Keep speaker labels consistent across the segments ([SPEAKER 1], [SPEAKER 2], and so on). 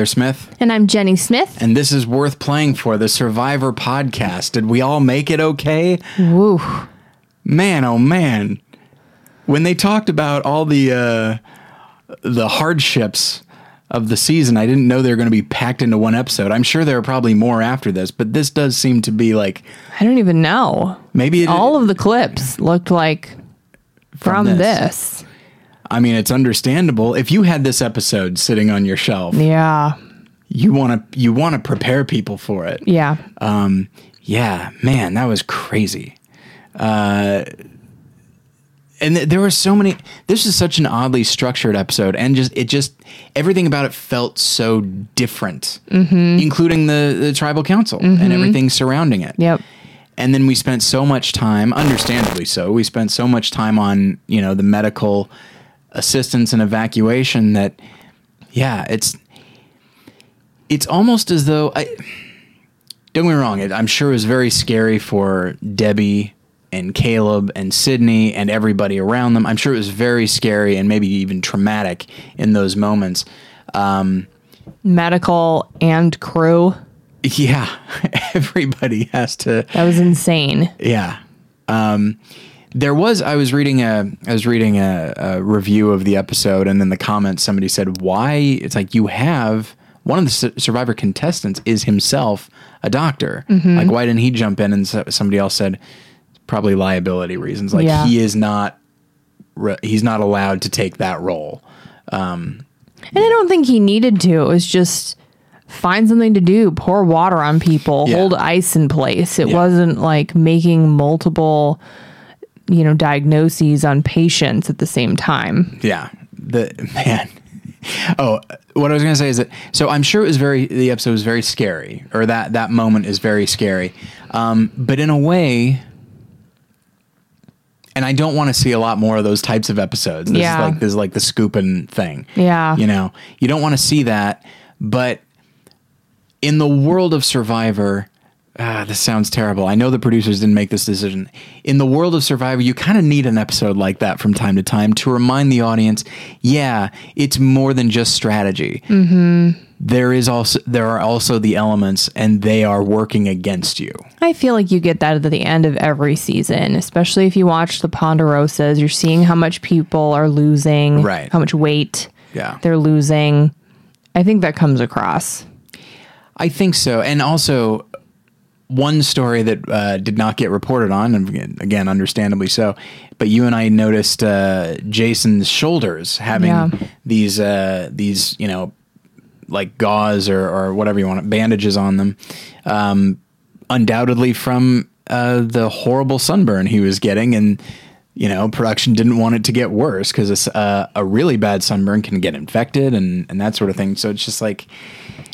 [SPEAKER 1] Tyler Smith,
[SPEAKER 2] And I'm Jenny Smith.
[SPEAKER 1] and this is worth playing for the Survivor podcast. Did we all make it okay?
[SPEAKER 2] Woo.
[SPEAKER 1] Man, oh man. When they talked about all the uh, the hardships of the season, I didn't know they were going to be packed into one episode. I'm sure there are probably more after this, but this does seem to be like
[SPEAKER 2] I don't even know.
[SPEAKER 1] maybe it,
[SPEAKER 2] All of the clips looked like from,
[SPEAKER 1] this.
[SPEAKER 2] this.
[SPEAKER 1] I mean, it's understandable if you had this episode sitting on your shelf.
[SPEAKER 2] Yeah.
[SPEAKER 1] You want to you want to prepare people for it.
[SPEAKER 2] Yeah.
[SPEAKER 1] Um, yeah, man, that was crazy. Uh, and th- there were so many. This is such an oddly structured episode, and just it just everything about it felt so different, including the the tribal council and everything surrounding it.
[SPEAKER 2] Yep.
[SPEAKER 1] And then we spent so much time, understandably so, we spent so much time on you know the medical assistance and evacuation that, yeah, it's it's almost as though I don't get me wrong. it- I'm sure it was very scary for Debbie and Caleb and Cydney and everybody around them. I'm sure it was very scary and maybe even traumatic in those moments. Um,
[SPEAKER 2] Medical and crew.
[SPEAKER 1] yeah, everybody has to.
[SPEAKER 2] That was insane.
[SPEAKER 1] Yeah. Um, there was I was reading a I was reading a, a review of the episode, and then the comments somebody said, "Why?" It's like you have one of the su- survivor contestants is himself a doctor. Mm-hmm. Like, why didn't he jump in? And so, somebody else said, probably liability reasons. Like
[SPEAKER 2] Yeah.
[SPEAKER 1] he is not re- he's not allowed to take that role.
[SPEAKER 2] Um, and I don't think he needed to. It was just find something to do, pour water on people,
[SPEAKER 1] Yeah.
[SPEAKER 2] hold ice in place. It
[SPEAKER 1] Yeah.
[SPEAKER 2] wasn't like making multiple, you know, diagnoses on patients at the same time.
[SPEAKER 1] Yeah. The man. Oh, what I was going to say is that so I'm sure it was very the episode was very scary or that that moment is very scary. Um, but in a way and I don't want to see a lot more of those types of episodes. This
[SPEAKER 2] Yeah.
[SPEAKER 1] is like this is like the Skupin thing.
[SPEAKER 2] Yeah.
[SPEAKER 1] You know, you don't want to see that, but in the world of Survivor, ah, this sounds terrible. I know the producers didn't make this decision. In the world of Survivor, you kind of need an episode like that from time to time to remind the audience, yeah, it's more than just strategy. There is also there are also the elements, and they are working against you.
[SPEAKER 2] I feel like you get that at the end of every season, especially if you watch the Ponderosas. You're seeing how much people are losing,
[SPEAKER 1] Right.
[SPEAKER 2] how much weight
[SPEAKER 1] Yeah.
[SPEAKER 2] they're losing. I think that comes across.
[SPEAKER 1] I think so. And also, one story that uh, did not get reported on, and again- understandably so, but you and I noticed uh, Jason's shoulders having
[SPEAKER 2] Yeah.
[SPEAKER 1] these uh, these you know like gauze or, or whatever you want bandages on them, um, undoubtedly from uh, the horrible sunburn he was getting, and you know production didn't want it to get worse because uh, a really bad sunburn can get infected and and that sort of thing. So it's just like.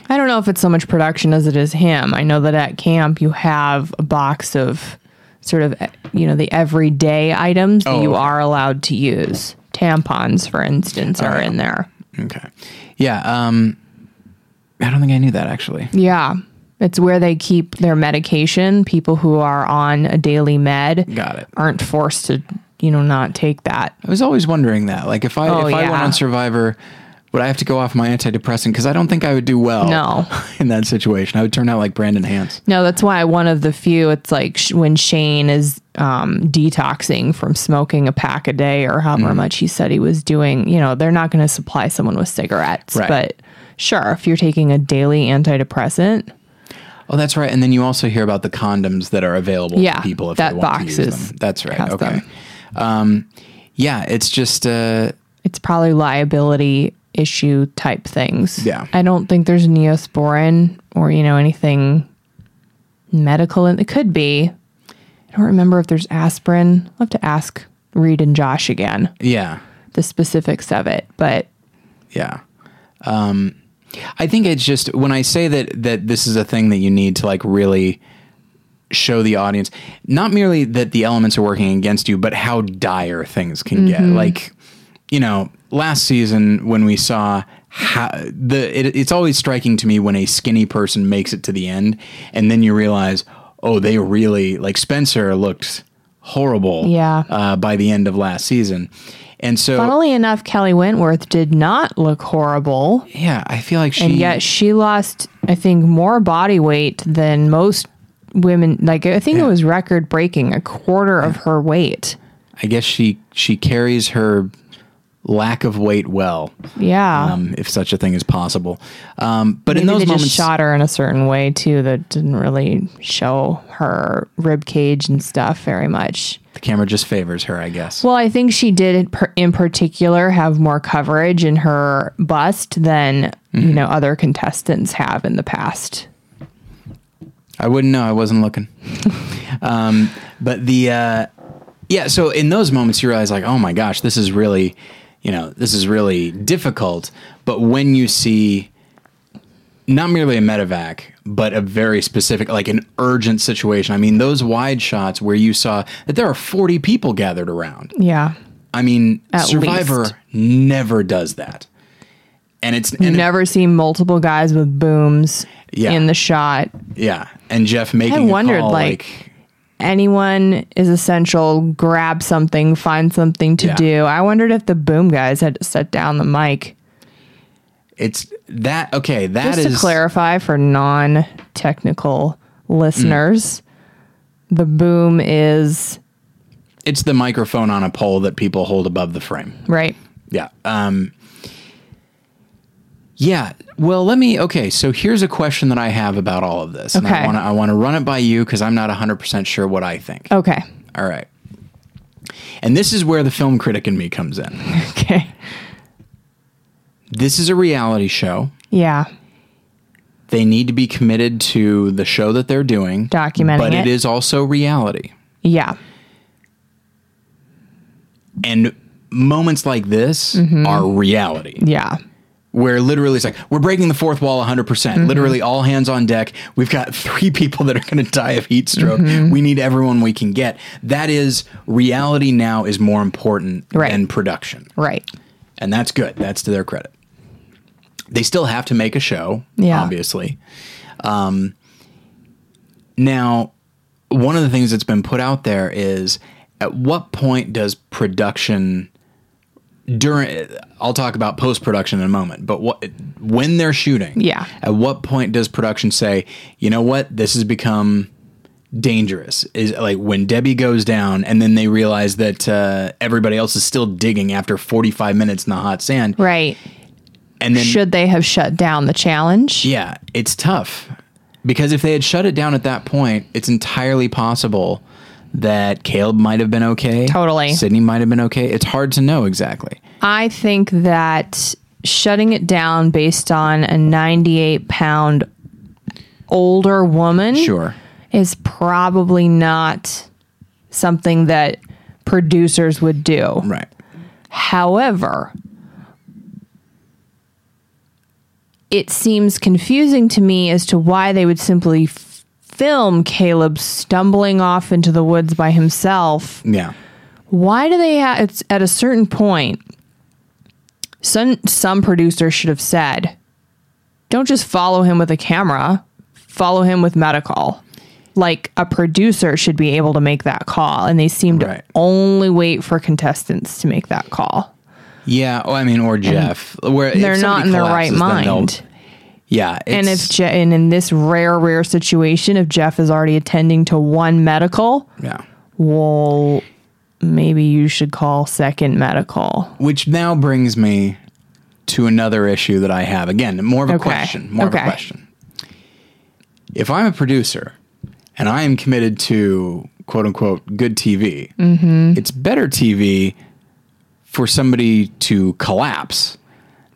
[SPEAKER 2] I don't know if it's so much production as it is him. I know that at camp you have a box of sort of, you know, the everyday items that
[SPEAKER 1] Oh,
[SPEAKER 2] you are allowed to use. Tampons, for instance, are in there.
[SPEAKER 1] Okay. Yeah. Um, I don't think I knew that actually.
[SPEAKER 2] Yeah. It's where they keep their medication. People who are on a daily med
[SPEAKER 1] Got it.
[SPEAKER 2] aren't forced to, you know, not take that.
[SPEAKER 1] I was always wondering that. Like, if I
[SPEAKER 2] Oh,
[SPEAKER 1] if I went on Survivor, would I have to go off my antidepressant? Because I don't think I would do well.
[SPEAKER 2] No.
[SPEAKER 1] in that situation, I would turn out like Brandon Hantz.
[SPEAKER 2] No, that's why one of the few, it's like sh- when Shane is um, detoxing from smoking a pack a day or however
[SPEAKER 1] Mm.
[SPEAKER 2] much he said he was doing, you know, they're not going to supply someone with cigarettes.
[SPEAKER 1] Right.
[SPEAKER 2] But sure, if you're taking a daily antidepressant,
[SPEAKER 1] Oh, that's right. And then you also hear about the condoms that are available
[SPEAKER 2] Yeah,
[SPEAKER 1] to people if
[SPEAKER 2] that
[SPEAKER 1] they want to use them. That's right. Okay. Um, yeah, it's just uh,
[SPEAKER 2] it's probably liability issue type things.
[SPEAKER 1] Yeah.
[SPEAKER 2] I don't think there's neosporin or, you know, anything medical. And it could be. I don't remember if there's aspirin. I'll have to ask Reed and Josh again
[SPEAKER 1] yeah,
[SPEAKER 2] the specifics of it. But
[SPEAKER 1] yeah. Um, I think it's just when I say that that this is a thing that you need to like really show the audience not merely that the elements are working against you, but how dire things can get. Like, you know, last season when we saw how the it, it's always striking to me when a skinny person makes it to the end, and then you realize, oh, they really like Spencer looked horrible.
[SPEAKER 2] Yeah.
[SPEAKER 1] Uh, by the end of last season, And so,
[SPEAKER 2] Funnily enough, Kelley Wentworth did not look horrible,
[SPEAKER 1] yeah, I feel like she.
[SPEAKER 2] and yet she lost, I think, more body weight than most women. Like I think it was record breaking, a quarter of her weight.
[SPEAKER 1] I guess she she carries her lack of weight well,
[SPEAKER 2] Yeah.
[SPEAKER 1] um, if such a thing is possible. Um, but
[SPEAKER 2] Maybe
[SPEAKER 1] in those
[SPEAKER 2] they
[SPEAKER 1] moments,
[SPEAKER 2] just shot her in a certain way too that didn't really show her rib cage and stuff very much.
[SPEAKER 1] the camera just favors her, I guess.
[SPEAKER 2] Well, I think she did in particular have more coverage in her bust than
[SPEAKER 1] Mm-hmm.
[SPEAKER 2] you know other contestants have in the past.
[SPEAKER 1] I wouldn't know. I wasn't looking. um, but the uh, yeah. So in those moments, you realize like, oh my gosh, this is really, you know, this is really difficult. But when you see not merely a medevac, but a very specific, like an urgent situation. I mean, those wide shots where you saw that there are forty people gathered around.
[SPEAKER 2] Yeah.
[SPEAKER 1] I mean,
[SPEAKER 2] At
[SPEAKER 1] Survivor
[SPEAKER 2] least.
[SPEAKER 1] never does that. And it's and
[SPEAKER 2] You
[SPEAKER 1] it-
[SPEAKER 2] never see multiple guys with booms
[SPEAKER 1] Yeah.
[SPEAKER 2] in the shot.
[SPEAKER 1] yeah, and Jeff making
[SPEAKER 2] I wondered,
[SPEAKER 1] call,
[SPEAKER 2] like, Anyone is essential. Grab something, find something to
[SPEAKER 1] Yeah.
[SPEAKER 2] do. I wondered if the boom guys had to set down the mic.
[SPEAKER 1] it's that okay. That
[SPEAKER 2] Just
[SPEAKER 1] is
[SPEAKER 2] to clarify for non-technical listeners, the boom is
[SPEAKER 1] it's the microphone on a pole that people hold above the frame.
[SPEAKER 2] right.
[SPEAKER 1] Yeah. Um, yeah. Well, let me. Okay. So here's a question that I have about all of this. And I
[SPEAKER 2] Okay.
[SPEAKER 1] want to. I want to run it by you because I'm not 100 percent sure what I think.
[SPEAKER 2] Okay.
[SPEAKER 1] All right. And this is where the film critic in me comes in.
[SPEAKER 2] Okay.
[SPEAKER 1] This is a reality show.
[SPEAKER 2] Yeah.
[SPEAKER 1] They need to be committed to the show that they're doing,
[SPEAKER 2] Documenting
[SPEAKER 1] but
[SPEAKER 2] it.
[SPEAKER 1] it is also reality.
[SPEAKER 2] Yeah.
[SPEAKER 1] And moments like this
[SPEAKER 2] Mm-hmm.
[SPEAKER 1] are reality.
[SPEAKER 2] Yeah.
[SPEAKER 1] Where literally it's like we're breaking the fourth wall 100%
[SPEAKER 2] Mm-hmm.
[SPEAKER 1] literally all hands on deck we've got three people that are going to die of heat stroke
[SPEAKER 2] Mm-hmm.
[SPEAKER 1] we need everyone we can get that is reality now is more important
[SPEAKER 2] Right.
[SPEAKER 1] than production
[SPEAKER 2] Right.
[SPEAKER 1] and that's good that's to their credit they still have to make a show
[SPEAKER 2] Yeah.
[SPEAKER 1] obviously um, now one of the things that's been put out there is at what point does production during I'll talk about post production in a moment, but what when they're shooting,
[SPEAKER 2] Yeah.
[SPEAKER 1] at what point does production say, you know what, this has become dangerous? Is like when Debbie goes down and then they realize that uh, everybody else is still digging after 45 minutes in the hot sand,
[SPEAKER 2] Right.
[SPEAKER 1] and then
[SPEAKER 2] Should they have shut down the challenge?
[SPEAKER 1] yeah, it's tough because if they had shut it down at that point, it's entirely possible that Caleb might have been okay.
[SPEAKER 2] Totally.
[SPEAKER 1] Cydney might have been okay. It's hard to know exactly.
[SPEAKER 2] I think that shutting it down based on a 98 pound older woman
[SPEAKER 1] Sure.
[SPEAKER 2] is probably not something that producers would do.
[SPEAKER 1] Right.
[SPEAKER 2] However, it seems confusing to me as to why they would simply film Caleb stumbling off into the woods by himself.
[SPEAKER 1] Yeah.
[SPEAKER 2] Why do they have it's at a certain point some some producer should have said don't just follow him with a camera, follow him with medical. Like a producer should be able to make that call and they seem to only wait for contestants to make that call.
[SPEAKER 1] Yeah, oh, I mean, or Jeff, where
[SPEAKER 2] They're not in their right mind.
[SPEAKER 1] Yeah,
[SPEAKER 2] And if Je- and in this rare rare situation if Jeff is already attending to one medical,
[SPEAKER 1] yeah,
[SPEAKER 2] well maybe you should call second medical.
[SPEAKER 1] which now brings me to another issue that I have. Again, more of a
[SPEAKER 2] Okay.
[SPEAKER 1] question. More of a question. If I'm a producer and I am committed to quote unquote good TV,
[SPEAKER 2] Mm-hmm.
[SPEAKER 1] it's better TV for somebody to collapse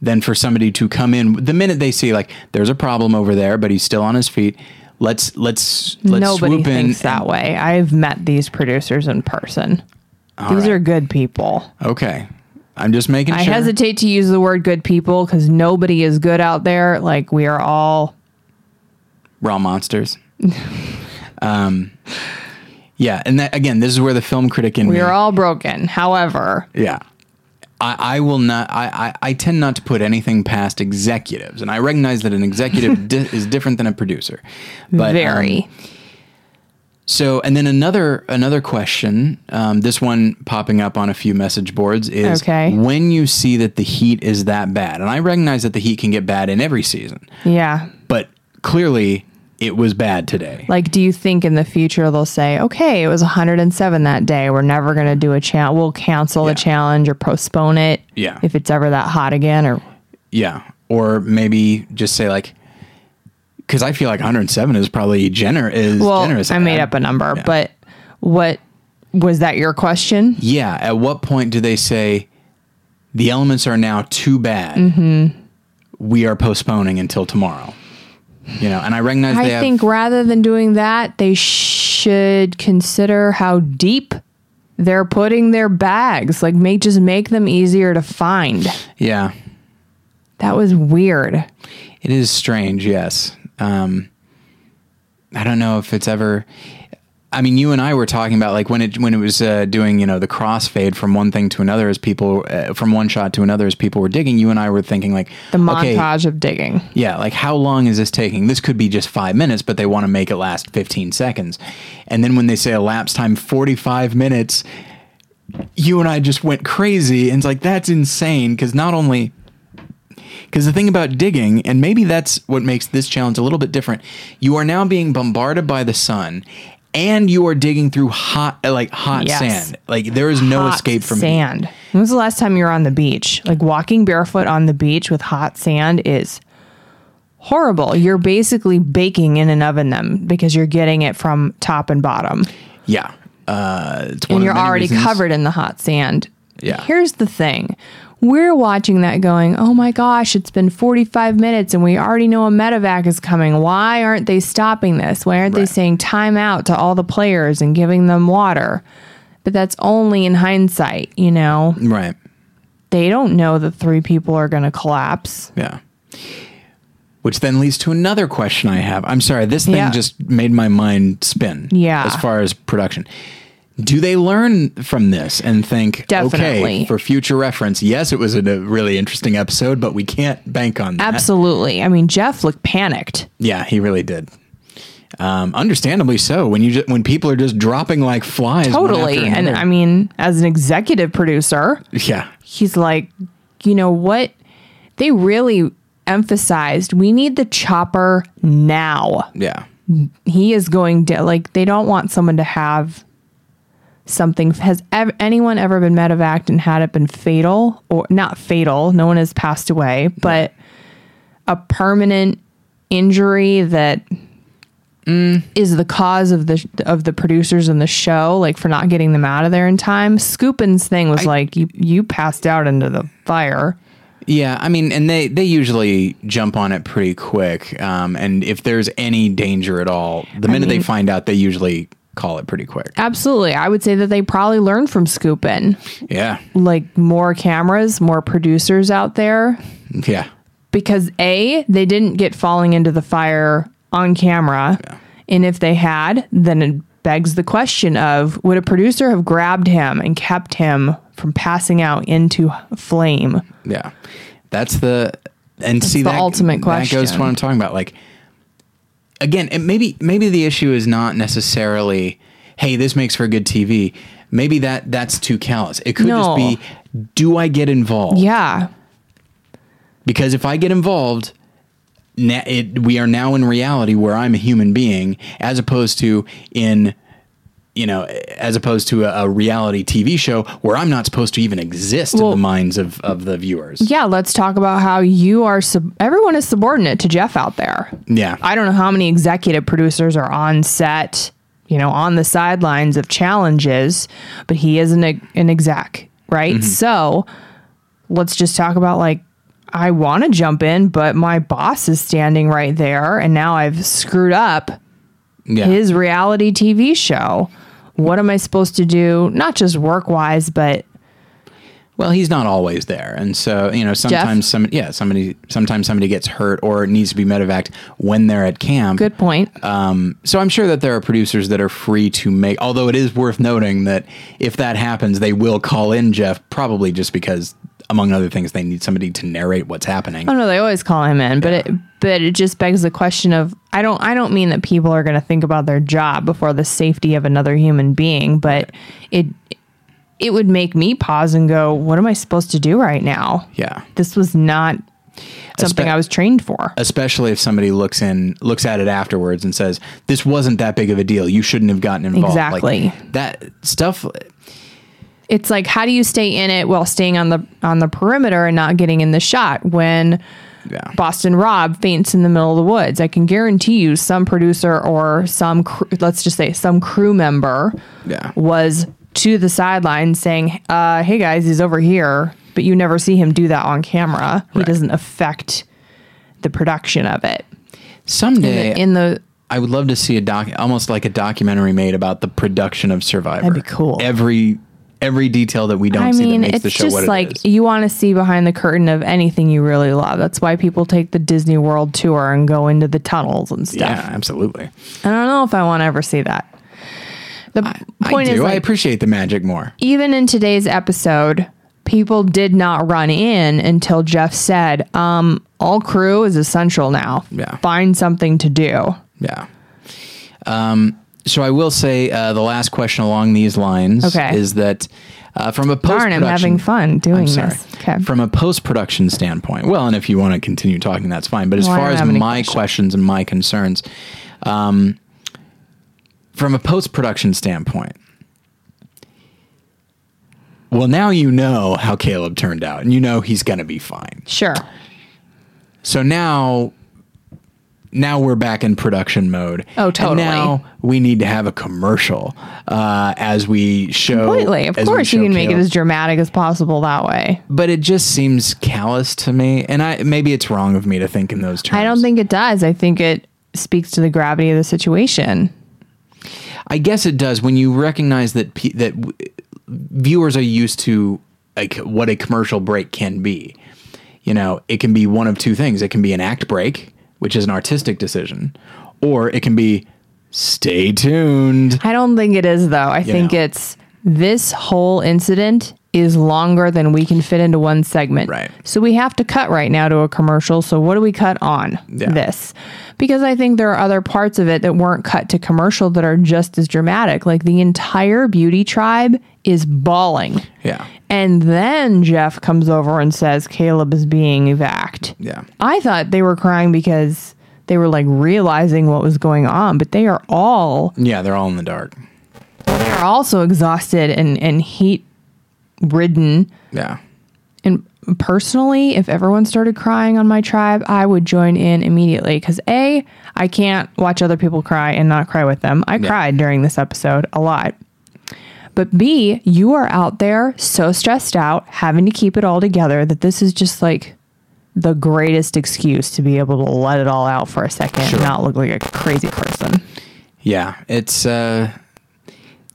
[SPEAKER 1] than for somebody to come in the minute they see like there's a problem over there, but he's still on his feet. Let's let's let's
[SPEAKER 2] Nobody
[SPEAKER 1] swoop in.
[SPEAKER 2] thinks that way. I've met these producers in person. these
[SPEAKER 1] right.
[SPEAKER 2] are good people.
[SPEAKER 1] Okay. I'm just making sure.
[SPEAKER 2] I
[SPEAKER 1] sure.
[SPEAKER 2] hesitate to use the word good people because nobody is good out there. Like we are all
[SPEAKER 1] We're monsters. um, yeah, and that again, this is where the film critic in
[SPEAKER 2] we
[SPEAKER 1] me.
[SPEAKER 2] are all broken. However,
[SPEAKER 1] yeah, I, I will not. I, I I tend not to put anything past executives, and I recognize that an executive di- is different than a producer. But um,
[SPEAKER 2] very.
[SPEAKER 1] So, and then another another question, um, this one popping up on a few message boards is
[SPEAKER 2] Okay.
[SPEAKER 1] when you see that the heat is that bad, and I recognize that the heat can get bad in every season,
[SPEAKER 2] Yeah.
[SPEAKER 1] but clearly it was bad today.
[SPEAKER 2] Like, do you think in the future they'll say, okay, it was 107 that day. We're never going to do a challenge. We'll cancel
[SPEAKER 1] Yeah.
[SPEAKER 2] the challenge or postpone it.
[SPEAKER 1] Yeah.
[SPEAKER 2] If it's ever that hot again or
[SPEAKER 1] Yeah, or maybe just say like, because I feel like 107 is probably gener is
[SPEAKER 2] well,
[SPEAKER 1] generous.
[SPEAKER 2] I made up a number,
[SPEAKER 1] Yeah.
[SPEAKER 2] but what was that your question?
[SPEAKER 1] Yeah. At what point do they say the elements are now too bad?
[SPEAKER 2] Mm-hmm.
[SPEAKER 1] We are postponing until tomorrow. You know, and I recognize
[SPEAKER 2] I
[SPEAKER 1] have.
[SPEAKER 2] think rather than doing that, they should consider how deep they're putting their bags. Like, make just make them easier to find.
[SPEAKER 1] yeah,
[SPEAKER 2] That was weird.
[SPEAKER 1] it is strange. Yes. Um, I don't know if it's ever. I mean, you and I were talking about like when it when it was uh, doing you know the crossfade from one thing to another as people uh, from one shot to another as people were digging. You and I were thinking like
[SPEAKER 2] The
[SPEAKER 1] okay,
[SPEAKER 2] montage of digging.
[SPEAKER 1] Yeah, like how long is this taking? This could be just five minutes, but they want to make it last 15 seconds. And then when they say elapsed time 45 minutes, you and I just went crazy. And it's like, that's insane. Because not only, because the thing about digging, and maybe that's what makes this challenge a little bit different, you are now being bombarded by the sun. And you are digging through hot, like hot
[SPEAKER 2] Yes.
[SPEAKER 1] sand. Like there is no
[SPEAKER 2] Hot
[SPEAKER 1] escape from
[SPEAKER 2] sand. When was the last time you were on the beach? Like walking barefoot on the beach with hot sand is horrible. You're basically baking in an oven them because you're getting it from top and bottom.
[SPEAKER 1] Yeah, uh,
[SPEAKER 2] and you're already
[SPEAKER 1] reasons-
[SPEAKER 2] covered in the hot sand.
[SPEAKER 1] Yeah.
[SPEAKER 2] Here's the thing. We're watching that going, oh my gosh, it's been 45 minutes and we already know a medevac is coming. Why aren't they stopping this? Why aren't they saying time out to all the players and giving them water? But that's only in hindsight, you know?
[SPEAKER 1] Right.
[SPEAKER 2] They don't know that three people are going to collapse.
[SPEAKER 1] Yeah. Which then leads to another question I have. I'm sorry, this thing
[SPEAKER 2] Yeah.
[SPEAKER 1] just made my mind spin.
[SPEAKER 2] Yeah.
[SPEAKER 1] As far as production. Do they learn from this and think,
[SPEAKER 2] Definitely.
[SPEAKER 1] okay, for future reference, yes, it was a really interesting episode, but we can't bank on that.
[SPEAKER 2] Absolutely. I mean, Jeff looked panicked.
[SPEAKER 1] Yeah, he really did. Um, understandably so. When you just, when people are just dropping like flies,
[SPEAKER 2] Totally. And. I mean, as an executive producer,
[SPEAKER 1] yeah,
[SPEAKER 2] he's like, you know what? They really emphasized we need the chopper now.
[SPEAKER 1] yeah,
[SPEAKER 2] He is going to, like, they don't want someone to have something. Has anyone ever been medevaced and had it been fatal or not fatal? No one has passed away, but a permanent injury that is the cause of the of the producers in the show, like for not getting them out of there in time. Skupin's thing was like you you passed out into the fire.
[SPEAKER 1] Yeah, I mean, and they they usually jump on it pretty quick. Um, and if there's any danger at all, the minute they
[SPEAKER 2] mean-
[SPEAKER 1] find out, they usually call it pretty quick.
[SPEAKER 2] Absolutely, I would say that they probably learned from Skupin.
[SPEAKER 1] Yeah,
[SPEAKER 2] Like more cameras, more producers out there,
[SPEAKER 1] yeah,
[SPEAKER 2] because a they didn't get falling into the fire on camera, and if they had, then it begs the question of would a producer have grabbed him and kept him from passing out into flame?
[SPEAKER 1] yeah. That's the and see
[SPEAKER 2] the
[SPEAKER 1] that
[SPEAKER 2] ultimate question.
[SPEAKER 1] That goes to what I'm talking about. Like again, it maybe maybe the issue is not necessarily, hey, this makes for good TV. Maybe that that's too callous. It could
[SPEAKER 2] No.
[SPEAKER 1] just be, do I get involved?
[SPEAKER 2] Yeah,
[SPEAKER 1] because if I get involved, na- it, we are now in reality where I'm a human being, as opposed to in, you know, as opposed to a, a reality TV show where I'm not supposed to even exist in the minds of, of the viewers.
[SPEAKER 2] yeah. Let's talk about how you are. Sub- everyone is subordinate to Jeff out there.
[SPEAKER 1] Yeah,
[SPEAKER 2] I don't know how many executive producers are on set, you know, on the sidelines of challenges, but he is an, an exec, right? Mm-hmm. So let's just talk about like, I want to jump in, but my boss is standing right there, and now I've screwed up
[SPEAKER 1] yeah,
[SPEAKER 2] his reality TV show. What am I supposed to do? Not just work wise, but
[SPEAKER 1] Well, he's not always there, and so you know sometimes somebody, yeah, somebody sometimes somebody gets hurt or needs to be medevaced when they're at camp.
[SPEAKER 2] good point.
[SPEAKER 1] Um, so I'm sure that there are producers that are free to make. Although it is worth noting that if that happens, they will call in Jeff probably just because among other things, they need somebody to narrate what's happening.
[SPEAKER 2] Oh no, they always call him in, but it but it just begs the question of I don't I don't mean that people are going to think about their job before the safety of another human being, but it it would make me pause and go, what am I supposed to do right now?
[SPEAKER 1] Yeah.
[SPEAKER 2] This was not something
[SPEAKER 1] Espe-
[SPEAKER 2] I was trained for.
[SPEAKER 1] Especially if somebody looks in, looks at it afterwards and says, "This wasn't that big of a deal. You shouldn't have gotten involved." Like,
[SPEAKER 2] Exactly.
[SPEAKER 1] that stuff.
[SPEAKER 2] It's like how do you stay in it while staying on the on the perimeter and not getting in the shot when
[SPEAKER 1] Yeah.
[SPEAKER 2] Boston Rob faints in the middle of the woods. I can guarantee you some producer or some cr- let's just say some crew member
[SPEAKER 1] Yeah.
[SPEAKER 2] was to the sideline saying, uh, "Hey guys, he's over here," but you never see him do that on camera. He doesn't affect the production of it.
[SPEAKER 1] Someday,
[SPEAKER 2] In the
[SPEAKER 1] I would love to see a doc, almost like a documentary made about the production of Survivor.
[SPEAKER 2] That'd be cool.
[SPEAKER 1] Every every detail that we don't
[SPEAKER 2] I
[SPEAKER 1] see
[SPEAKER 2] mean,
[SPEAKER 1] that makes
[SPEAKER 2] it's
[SPEAKER 1] the show
[SPEAKER 2] just
[SPEAKER 1] what
[SPEAKER 2] like
[SPEAKER 1] it is.
[SPEAKER 2] you want to see behind the curtain of anything you really love. That's why people take the Disney World tour and go into the tunnels and stuff.
[SPEAKER 1] Yeah, absolutely.
[SPEAKER 2] I don't know if I want to ever see that. The point
[SPEAKER 1] I do.
[SPEAKER 2] is,
[SPEAKER 1] I appreciate the magic more.
[SPEAKER 2] even in today's episode, people did not run in until Jeff said, um, all crew is essential now.
[SPEAKER 1] Yeah.
[SPEAKER 2] Find something to do.
[SPEAKER 1] Yeah. Um, so I will say uh, the last question along these lines
[SPEAKER 2] Okay.
[SPEAKER 1] is that uh, from a post
[SPEAKER 2] darn, I'm having fun doing this. Okay.
[SPEAKER 1] From a post production standpoint, well, and if you want to continue talking, that's fine. But as
[SPEAKER 2] Well,
[SPEAKER 1] far as my
[SPEAKER 2] questions.
[SPEAKER 1] questions and my concerns, um, from a post production standpoint, well, now you know how Caleb turned out, and you know he's going to be fine.
[SPEAKER 2] Sure.
[SPEAKER 1] So now, now we're back in production mode.
[SPEAKER 2] Oh,
[SPEAKER 1] And
[SPEAKER 2] totally.
[SPEAKER 1] now we need to have a commercial uh, as we show.
[SPEAKER 2] Completely. Of course, you can make it as dramatic as possible that way.
[SPEAKER 1] But it just seems callous to me, and I maybe it's wrong of me to think in those terms.
[SPEAKER 2] I don't think it does. I think it speaks to the gravity of the situation.
[SPEAKER 1] I guess it does when you recognize that pe- that w- viewers are used to like what a commercial break can be. You know, it can be one of two things. It can be an act break, which is an artistic decision, or it can be stay tuned.
[SPEAKER 2] I don't think it is, though. I think
[SPEAKER 1] know.
[SPEAKER 2] it's this whole incident is longer than we can fit into one segment.
[SPEAKER 1] Right.
[SPEAKER 2] So we have to cut right now to a commercial. So what do we cut on
[SPEAKER 1] Yeah.
[SPEAKER 2] this? Because I think there are other parts of it that weren't cut to commercial that are just as dramatic. Like the entire beauty tribe is bawling.
[SPEAKER 1] Yeah.
[SPEAKER 2] And then Jeff comes over and says Caleb is being evac.
[SPEAKER 1] Yeah.
[SPEAKER 2] I thought they were crying because they were like realizing what was going on, but they are all
[SPEAKER 1] Yeah, they're all in the dark.
[SPEAKER 2] They are also exhausted and, and heat ridden.
[SPEAKER 1] Yeah.
[SPEAKER 2] And personally, if everyone started crying on my tribe, I would join in immediately because A, I can't watch other people cry and not cry with them. I cried during this episode a lot. But B, you are out there so stressed out, having to keep it all together that this is just like the greatest excuse to be able to let it all out for a second
[SPEAKER 1] Sure.
[SPEAKER 2] and not look like a crazy person.
[SPEAKER 1] Yeah. It's uh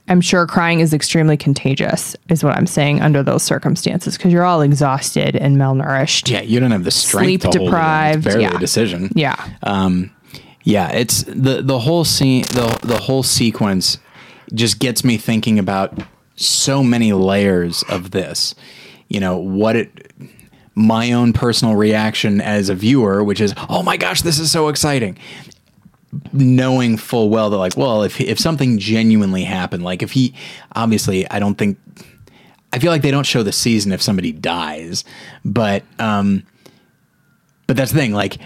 [SPEAKER 2] I'm sure crying is extremely contagious, is what I'm saying under those circumstances, because you're all exhausted and malnourished.
[SPEAKER 1] yeah, you don't have the strength
[SPEAKER 2] Sleep
[SPEAKER 1] to hold it
[SPEAKER 2] deprived,
[SPEAKER 1] barely
[SPEAKER 2] yeah.
[SPEAKER 1] a decision.
[SPEAKER 2] Yeah.
[SPEAKER 1] Um, yeah, it's the the whole scene, the the whole sequence, just gets me thinking about so many layers of this. You know what it, my own personal reaction as a viewer, which is, oh my gosh, this is so exciting. Knowing full well that, like, well, if if something genuinely happened, like if he, obviously, I don't think, I feel like they don't show the season if somebody dies, but um, but that's the thing, like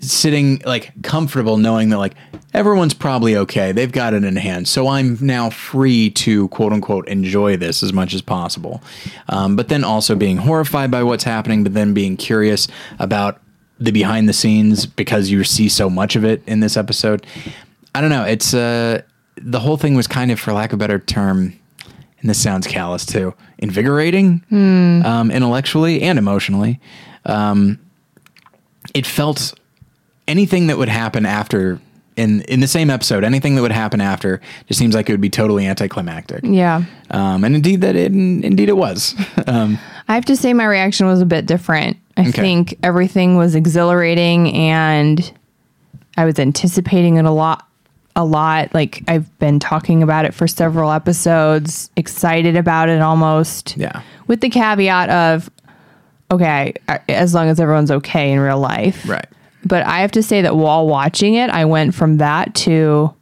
[SPEAKER 1] sitting like comfortable knowing that like everyone's probably okay. They've got it in hand. So I'm now free to quote unquote enjoy this as much as possible. Um, but then also being horrified by what's happening, but then being curious about the behind the scenes because you see so much of it in this episode. I don't know. It's uh the whole thing was kind of, for lack of a better term, and this sounds callous too, invigorating, um, intellectually and emotionally. Um, it felt anything that would happen after in in the same episode, anything that would happen after just seems like it would be totally anticlimactic.
[SPEAKER 2] Yeah.
[SPEAKER 1] Um, and indeed that it indeed it was. um,
[SPEAKER 2] I have to say my reaction was a bit different. I
[SPEAKER 1] Okay.
[SPEAKER 2] think everything was exhilarating and I was anticipating it a lot a lot. Like I've been talking about it for several episodes, excited about it almost.
[SPEAKER 1] Yeah.
[SPEAKER 2] With the caveat of okay, as long as everyone's okay in real life.
[SPEAKER 1] Right.
[SPEAKER 2] But I have to say that while watching it, I went from that to,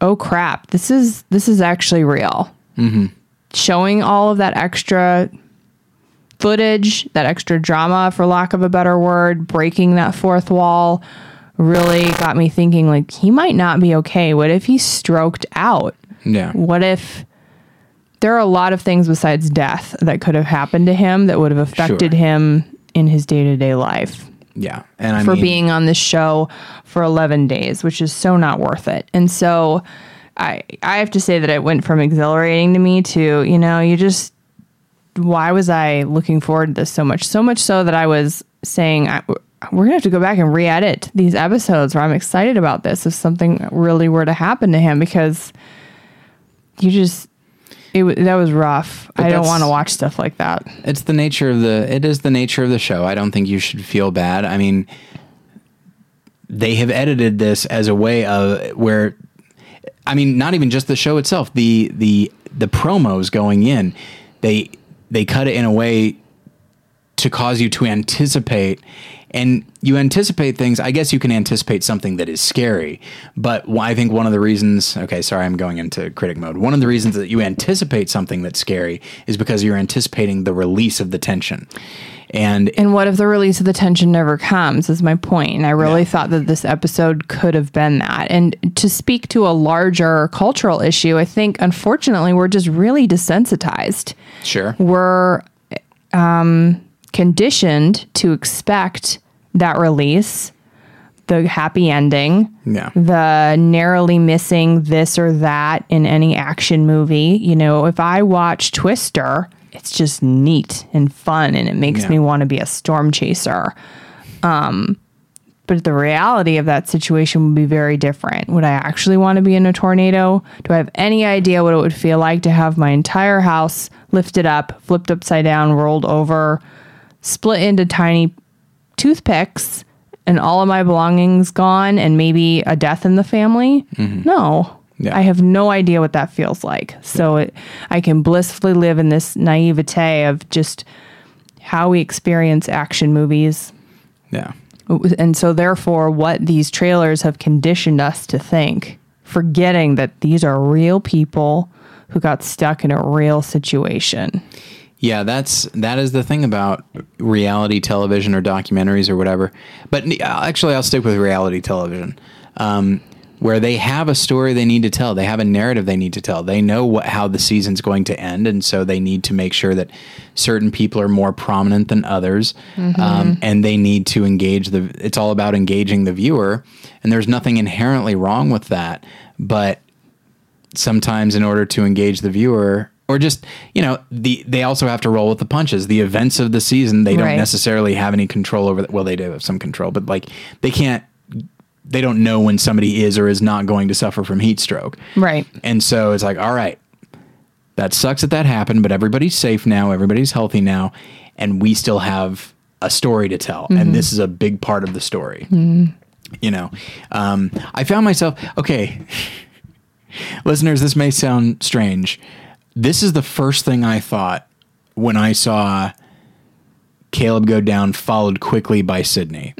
[SPEAKER 2] oh crap, this is this is actually real. Mm-hmm. Showing all of that extra footage, that extra drama, for lack of a better word, breaking that fourth wall, really got me thinking. Like he might not be okay. What if he stroked out?
[SPEAKER 1] Yeah.
[SPEAKER 2] What if there are a lot of things besides death that could have happened to him that would have affected
[SPEAKER 1] Sure.
[SPEAKER 2] him in his day to day life?
[SPEAKER 1] Yeah. And I
[SPEAKER 2] for
[SPEAKER 1] mean,
[SPEAKER 2] being on this show for 11 days, which is so not worth it. And so I I have to say that it went from exhilarating to me to, you know, you just why was I looking forward to this so much? So much so that I was saying I, we're going to have to go back and re-edit these episodes where I'm excited about this if something really were to happen to him because you just it that was rough. I don't want to watch stuff like that.
[SPEAKER 1] it's the nature of the it is the nature of the show. I don't think you should feel bad. I mean, they have edited this as a way of where I mean, not even just the show itself, the the the promos going in, they they cut it in a way to cause you to anticipate and you anticipate things i guess you can anticipate something that is scary but i think one of the reasons okay sorry i'm going into critic mode one of the reasons that you anticipate something that's scary is because you're anticipating the release of the tension and
[SPEAKER 2] And what if the release of the tension never comes, is my point. And I really
[SPEAKER 1] Yeah.
[SPEAKER 2] thought that this episode could have been that. And to speak to a larger cultural issue, I think unfortunately we're just really desensitized.
[SPEAKER 1] sure
[SPEAKER 2] We're um, conditioned to expect that release, the happy ending,
[SPEAKER 1] yeah
[SPEAKER 2] the narrowly missing this or that in any action movie. You know, if I watch Twister, it's just neat and fun and it makes
[SPEAKER 1] Yeah.
[SPEAKER 2] me want to be a storm chaser. Um, but the reality of that situation would be very different. Would I actually want to be in a tornado? Do I have any idea what it would feel like to have my entire house lifted up, flipped upside down, rolled over, split into tiny toothpicks and all of my belongings gone and maybe a death in the family? Mm-hmm. No.
[SPEAKER 1] Yeah.
[SPEAKER 2] I have no idea what that feels like. So it, I can blissfully live in this naivete of just how we experience action movies.
[SPEAKER 1] yeah
[SPEAKER 2] And so, therefore, what these trailers have conditioned us to think, forgetting that these are real people who got stuck in a real situation.
[SPEAKER 1] Yeah, that's that is the thing about reality television or documentaries or whatever. But n- actually, I'll stick with reality television, um, where they have a story they need to tell. They have a narrative they need to tell. They know what how the season's going to end, and so they need to make sure that certain people are more prominent than others, um, and they need to engage the. It's all about engaging the viewer, and there's nothing inherently wrong with that, but sometimes in order to engage the viewer or just you know the they also have to roll with the punches. The events of the season they don't
[SPEAKER 2] Right.
[SPEAKER 1] necessarily have any control over that. Well they do have some control but like they can't they don't know when somebody is or is not going to suffer from heat stroke.
[SPEAKER 2] Right.
[SPEAKER 1] and so it's like all right that sucks that that happened but everybody's safe now everybody's healthy now and we still have a story to tell and this is a big part of the story. You know um, i found myself okay listeners this may sound strange this is the first thing i thought when i saw caleb go down followed quickly by Cydney.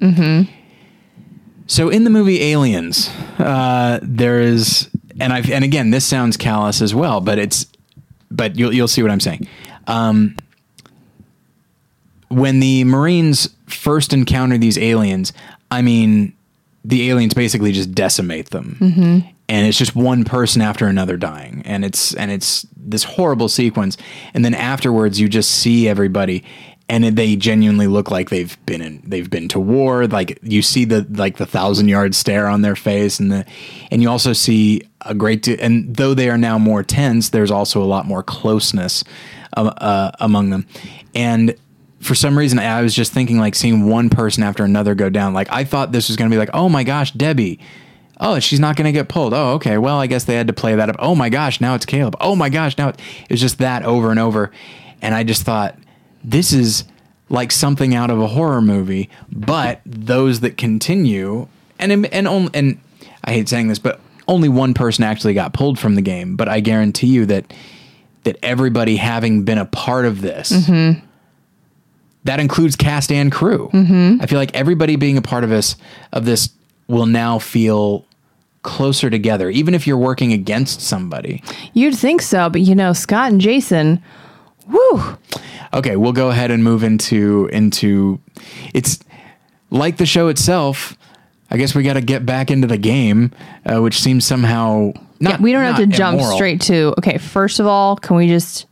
[SPEAKER 1] So in the movie aliens uh, there is and i and again this sounds callous as well but it's but you'll, you'll see what i'm saying. Um, when the marines first encounter these aliens i mean the aliens basically just decimate them and it's just one person after another dying and it's and it's this horrible sequence and then afterwards you just see everybody and they genuinely look like they've been in they've been to war like you see the like the thousand yard stare on their face and the and you also see a great de- and though they are now more tense there's also a lot more closeness uh, uh, among them and for some reason I was just thinking like seeing one person after another go down. Like I thought this was going to be like, oh my gosh, Debbie. Oh, she's not going to get pulled. Oh, okay. Well, I guess they had to play that up. Oh my gosh, now it's Caleb. Oh my gosh, now it, it was just that over and over. And I just thought this is like something out of a horror movie, but those that continue and and on- and I hate saying this, but only one person actually got pulled from the game, but I guarantee you that that everybody having been a part of this that includes cast and crew. Mm-hmm. I feel like everybody being a part of this of this will now feel closer together, even if you're working against somebody.
[SPEAKER 2] You'd think so, but you know, Scot and Jason, woo.
[SPEAKER 1] Okay, we'll go ahead and move into into it's like the show itself. I guess we got to get back into the game, uh, which seems somehow not.
[SPEAKER 2] Yeah, we don't have to jump
[SPEAKER 1] immoral.
[SPEAKER 2] straight to okay first of all can we just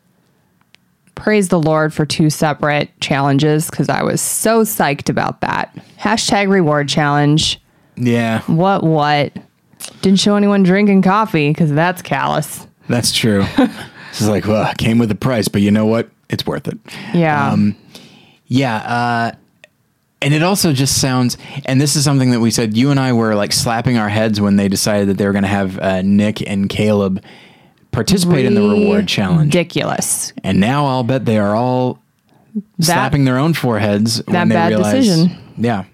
[SPEAKER 2] praise the lord for two separate challenges because i was so psyched about that hashtag reward challenge
[SPEAKER 1] Yeah,
[SPEAKER 2] what what didn't show anyone drinking coffee because that's callous
[SPEAKER 1] that's true. it's like, well, it came with a price, but you know what? It's worth it.
[SPEAKER 2] yeah
[SPEAKER 1] Um, Yeah, uh, and it also just sounds. And this is something that we said. You and I were like slapping our heads when they decided that they were going to have uh, Nick and Caleb participate in the reward challenge.
[SPEAKER 2] ridiculous
[SPEAKER 1] And now I'll bet they are all slapping their own foreheads when they
[SPEAKER 2] bad
[SPEAKER 1] realize.
[SPEAKER 2] decision.
[SPEAKER 1] Yeah,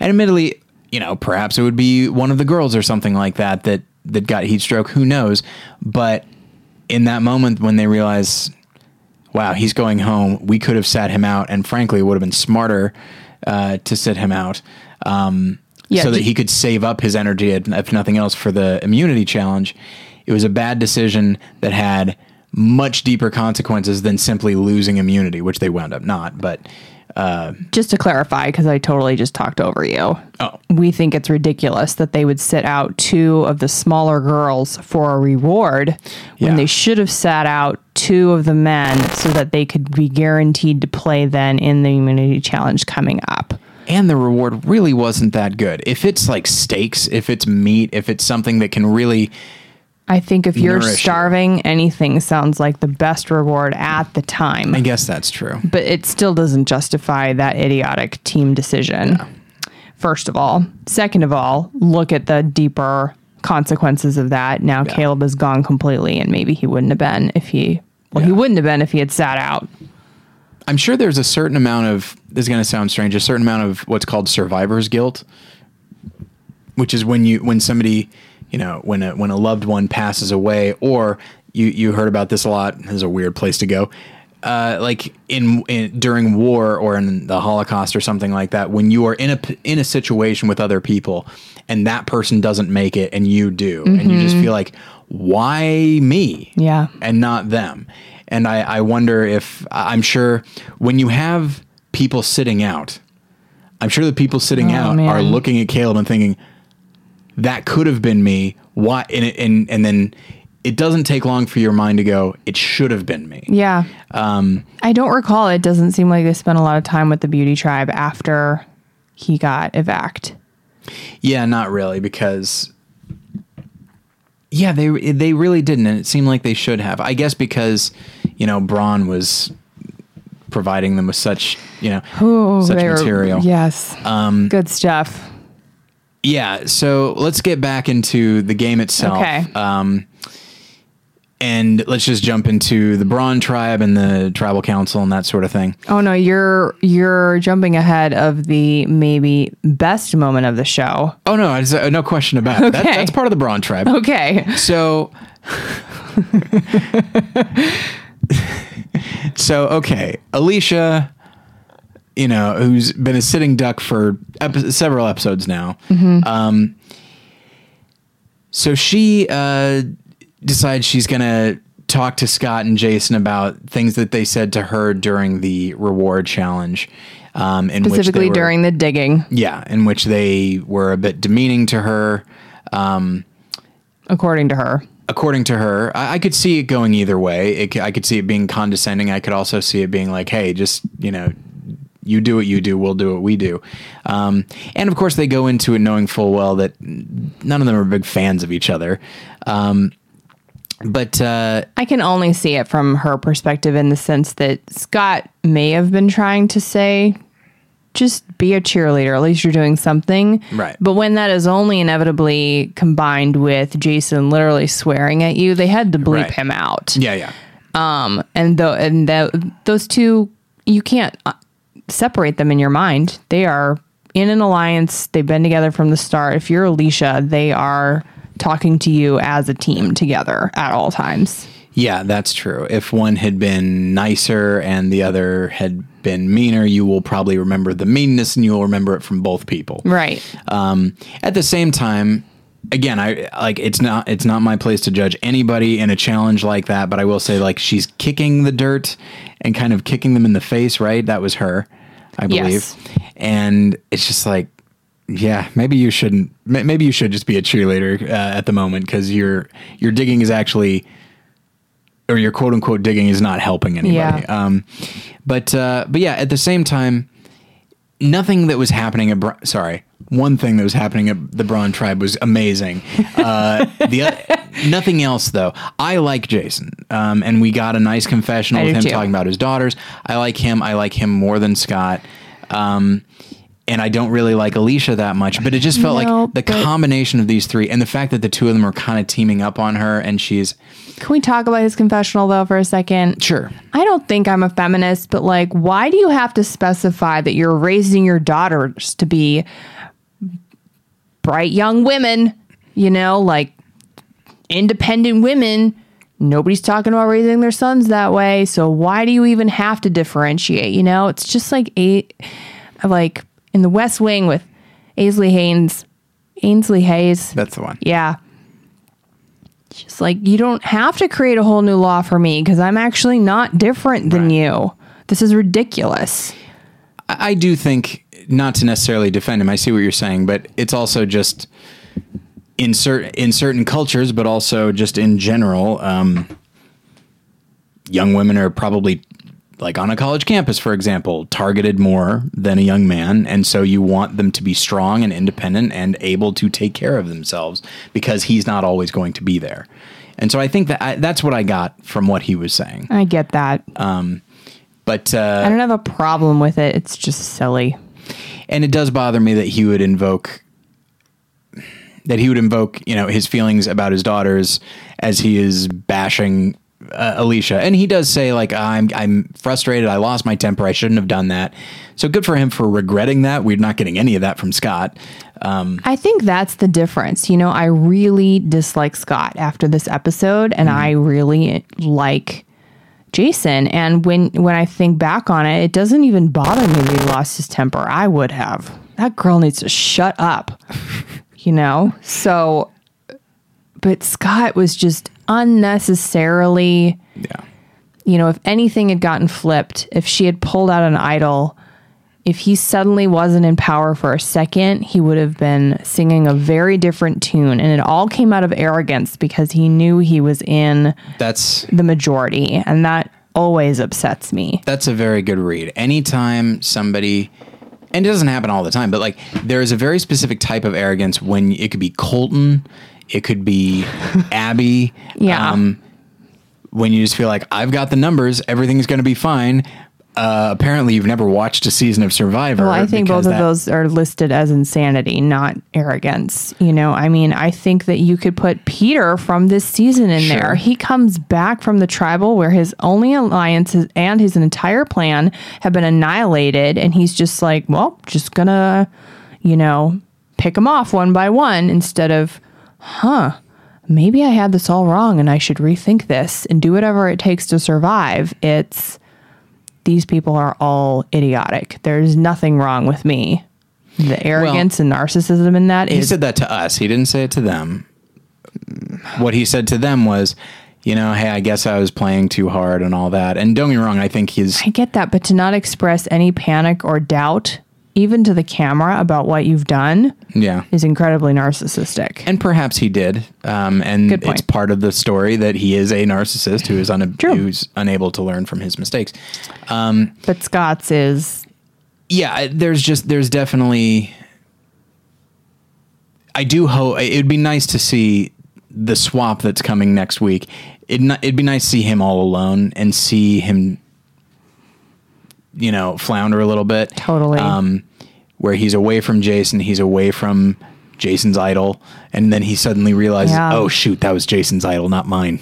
[SPEAKER 1] and admittedly, you know, perhaps it would be one of the girls or something like that that that got heat stroke. Who knows? But in that moment when they realize, wow, he's going home, we could have sat him out, and frankly, it would have been smarter uh, to sit him out. Um,
[SPEAKER 2] Yeah,
[SPEAKER 1] so that he could save up his energy, if nothing else, for the immunity challenge. It was a bad decision that had much deeper consequences than simply losing immunity, which they wound up not. But
[SPEAKER 2] just to clarify because i totally just talked over you
[SPEAKER 1] oh,
[SPEAKER 2] we think it's ridiculous that they would sit out two of the smaller girls for a reward
[SPEAKER 1] Yeah.
[SPEAKER 2] when they should have sat out two of the men so that they could be guaranteed to play then in the immunity challenge coming up.
[SPEAKER 1] and the reward really wasn't that good. If it's like steaks, if it's meat, if it's something that can really,
[SPEAKER 2] I think if you're
[SPEAKER 1] Nourish you.
[SPEAKER 2] starving, anything sounds like the best reward at the time.
[SPEAKER 1] I guess that's true.
[SPEAKER 2] but it still doesn't justify that idiotic team decision. First of all, second of all, look at the deeper consequences of that. Now Caleb is gone completely, and maybe he wouldn't have been if he. Well, he wouldn't have been if he had sat out.
[SPEAKER 1] I'm sure there's a certain amount of this is going to sound strange, a certain amount of what's called survivor's guilt, which is when you when somebody, you know, when a when a loved one passes away, or you you heard about this a lot. This is a weird place to go. Uh, like in, in during war or in the Holocaust or something like that, when you are in a in a situation with other people, and that person doesn't make it, and you do, and you just feel like, why me?
[SPEAKER 2] Yeah.
[SPEAKER 1] and not them. And I, I wonder if I'm sure when you have people sitting out, I'm sure the people sitting
[SPEAKER 2] Oh,
[SPEAKER 1] out
[SPEAKER 2] man.
[SPEAKER 1] are looking at Caleb and thinking, that could have been me. Why? And, and, and then it doesn't take long for your mind to go, it should have been me.
[SPEAKER 2] Yeah. Um, I don't recall. It doesn't seem like they spent a lot of time with the beauty tribe after he got evac.
[SPEAKER 1] Yeah, not really, because yeah, they they really didn't, and it seemed like they should have. I guess because you know Brawn was providing them with such you know
[SPEAKER 2] Oh,
[SPEAKER 1] such
[SPEAKER 2] they were-
[SPEAKER 1] material.
[SPEAKER 2] yes. Um, Good stuff.
[SPEAKER 1] Yeah, so let's get back into the game itself.
[SPEAKER 2] Okay.
[SPEAKER 1] Um, and let's just jump into the Brawn tribe and the tribal council and that sort of thing.
[SPEAKER 2] Oh no, you're you're jumping ahead of the maybe best moment of the show.
[SPEAKER 1] Oh no, I just, uh, no question about it. That, that's part of the Brawn tribe.
[SPEAKER 2] Okay.
[SPEAKER 1] So, so okay, Alecia, you know, who's been a sitting duck for epi- several episodes now. Um, so she uh, decides she's gonna talk to Scot and Jason about things that they said to her during the reward challenge. Um, in which
[SPEAKER 2] Specifically
[SPEAKER 1] were-
[SPEAKER 2] during the digging,
[SPEAKER 1] yeah, in which they were a bit demeaning to her.
[SPEAKER 2] according to her.
[SPEAKER 1] according to her, I, I could see it going either way. It, I could see it being condescending. I could also see it being like, hey, just, you know, you do what you do, we'll do what we do. Um, and of course, they go into it knowing full well that none of them are big fans of each other. Um, but uh,
[SPEAKER 2] I can only see it from her perspective in the sense that Scott may have been trying to say, just be a cheerleader. At least you're doing something.
[SPEAKER 1] Right.
[SPEAKER 2] But when that is only inevitably combined with Jason literally swearing at you, they had to bleep
[SPEAKER 1] Right.
[SPEAKER 2] him out.
[SPEAKER 1] yeah, yeah.
[SPEAKER 2] and the and the, those two you can't uh, separate them in your mind they are in an alliance they've been together from the start if you're Alecia they are talking to you as a team together at all times
[SPEAKER 1] Yeah, that's true. If one had been nicer and the other had been meaner, you will probably remember the meanness and you will remember it from both people.
[SPEAKER 2] Right.
[SPEAKER 1] Um, at the same time, again, I like it's not it's not my place to judge anybody in a challenge like that, but I will say like she's kicking the dirt and kind of kicking them in the face, right? That was her, I believe.
[SPEAKER 2] Yes.
[SPEAKER 1] And it's just like yeah, maybe you shouldn't maybe you should just be a cheerleader uh, at the moment cuz your your digging is actually or your quote unquote digging is not helping anybody.
[SPEAKER 2] Yeah.
[SPEAKER 1] Um but uh but yeah, at the same time nothing that was happening at Bra- sorry one thing that was happening at the Brawn tribe was amazing. Uh, the oth- nothing else though. I like Jason, um, and we got a nice confessional
[SPEAKER 2] I
[SPEAKER 1] with him
[SPEAKER 2] too.
[SPEAKER 1] talking about his daughters. I like him. I like him more than Scot. Um, and I don't really like Alecia that much, but it just felt
[SPEAKER 2] No,
[SPEAKER 1] like the combination of these three and the fact that the two of them are kind of teaming up on her, and she's
[SPEAKER 2] Can we talk about his confessional though for a second?
[SPEAKER 1] sure.
[SPEAKER 2] I don't think I'm a feminist, but like, why do you have to specify that you're raising your daughters to be bright young women? You know, like independent women. Nobody's talking about raising their sons that way. So why do you even have to differentiate? You know, it's just like eight, like in the West Wing with Ainsley Haynes, Ainsley Hayes.
[SPEAKER 1] That's the one.
[SPEAKER 2] Yeah. Just like you don't have to create a whole new law for me because I'm actually not different than
[SPEAKER 1] Right.
[SPEAKER 2] you. This is ridiculous.
[SPEAKER 1] I I do think not to necessarily defend him. I see what you're saying, but it's also just in certain in certain cultures, but also just in general. Um, young women are probably like on a college campus, for example, targeted more than a young man, and so you want them to be strong and independent and able to take care of themselves because he's not always going to be there. And so I think that I, that's what I got from what he was saying.
[SPEAKER 2] I get that.
[SPEAKER 1] Um, But uh,
[SPEAKER 2] I don't have a problem with it. It's just silly.
[SPEAKER 1] and it does bother me that he would invoke that he would invoke you know his feelings about his daughters as he is bashing uh, Alecia and he does say like I'm I'm frustrated I lost my temper I shouldn't have done that so good for him for regretting that we're not getting any of that from Scot
[SPEAKER 2] I think that's the difference. You know, I really dislike Scot after this episode and I really like Jason. And when when I think back on it, it doesn't even bother me that he lost his temper. I would have. That girl needs to shut up. you know? So but Scot was just unnecessarily
[SPEAKER 1] yeah
[SPEAKER 2] you know, if anything had gotten flipped, if she had pulled out an idol, if he suddenly wasn't in power for a second, he would have been singing a very different tune. And it all came out of arrogance because he knew he was in
[SPEAKER 1] that's
[SPEAKER 2] the majority. And that always upsets me.
[SPEAKER 1] That's a very good read. Anytime somebody, and it doesn't happen all the time, but like there is a very specific type of arrogance when it could be Colton, it could be Abby.
[SPEAKER 2] Yeah.
[SPEAKER 1] when you just feel like I've got the numbers, everything's going to be fine. Uh, apparently, you've never watched a season of Survivor.
[SPEAKER 2] Well, I think both
[SPEAKER 1] because
[SPEAKER 2] of those are listed as insanity, not arrogance. You know, I mean, I think that you could put Peter from this season in
[SPEAKER 1] Sure.
[SPEAKER 2] there. He comes back from the tribal where his only alliances and his entire plan have been annihilated. And he's just like, well, just gonna, you know, pick them off one by one instead of, huh, maybe I had this all wrong and I should rethink this and do whatever it takes to survive. It's, these people are all idiotic. There's nothing wrong with me. The arrogance and narcissism in that
[SPEAKER 1] He
[SPEAKER 2] is
[SPEAKER 1] said that to us. He didn't say it to them. What he said to them was, you know, hey, I guess I was playing too hard and all that. And don't get me wrong, I think he's
[SPEAKER 2] I get that, but to not express any panic or doubt, even to the camera, about what you've done
[SPEAKER 1] yeah.
[SPEAKER 2] is incredibly narcissistic.
[SPEAKER 1] And perhaps he did. Um, and it's part of the story that he is a narcissist who is un-
[SPEAKER 2] True.
[SPEAKER 1] who's unable to learn from his mistakes.
[SPEAKER 2] But Scot's is
[SPEAKER 1] Yeah, there's just there's definitely. I do hope it'd be nice to see the swap that's coming next week. It n- it'd be nice to see him all alone and see him, you know, flounder a little bit.
[SPEAKER 2] Totally.
[SPEAKER 1] Um, where he's away from Jason, he's away from Jason's idol, and then he suddenly realizes,
[SPEAKER 2] Yeah.
[SPEAKER 1] oh shoot, that was Jason's idol, not mine.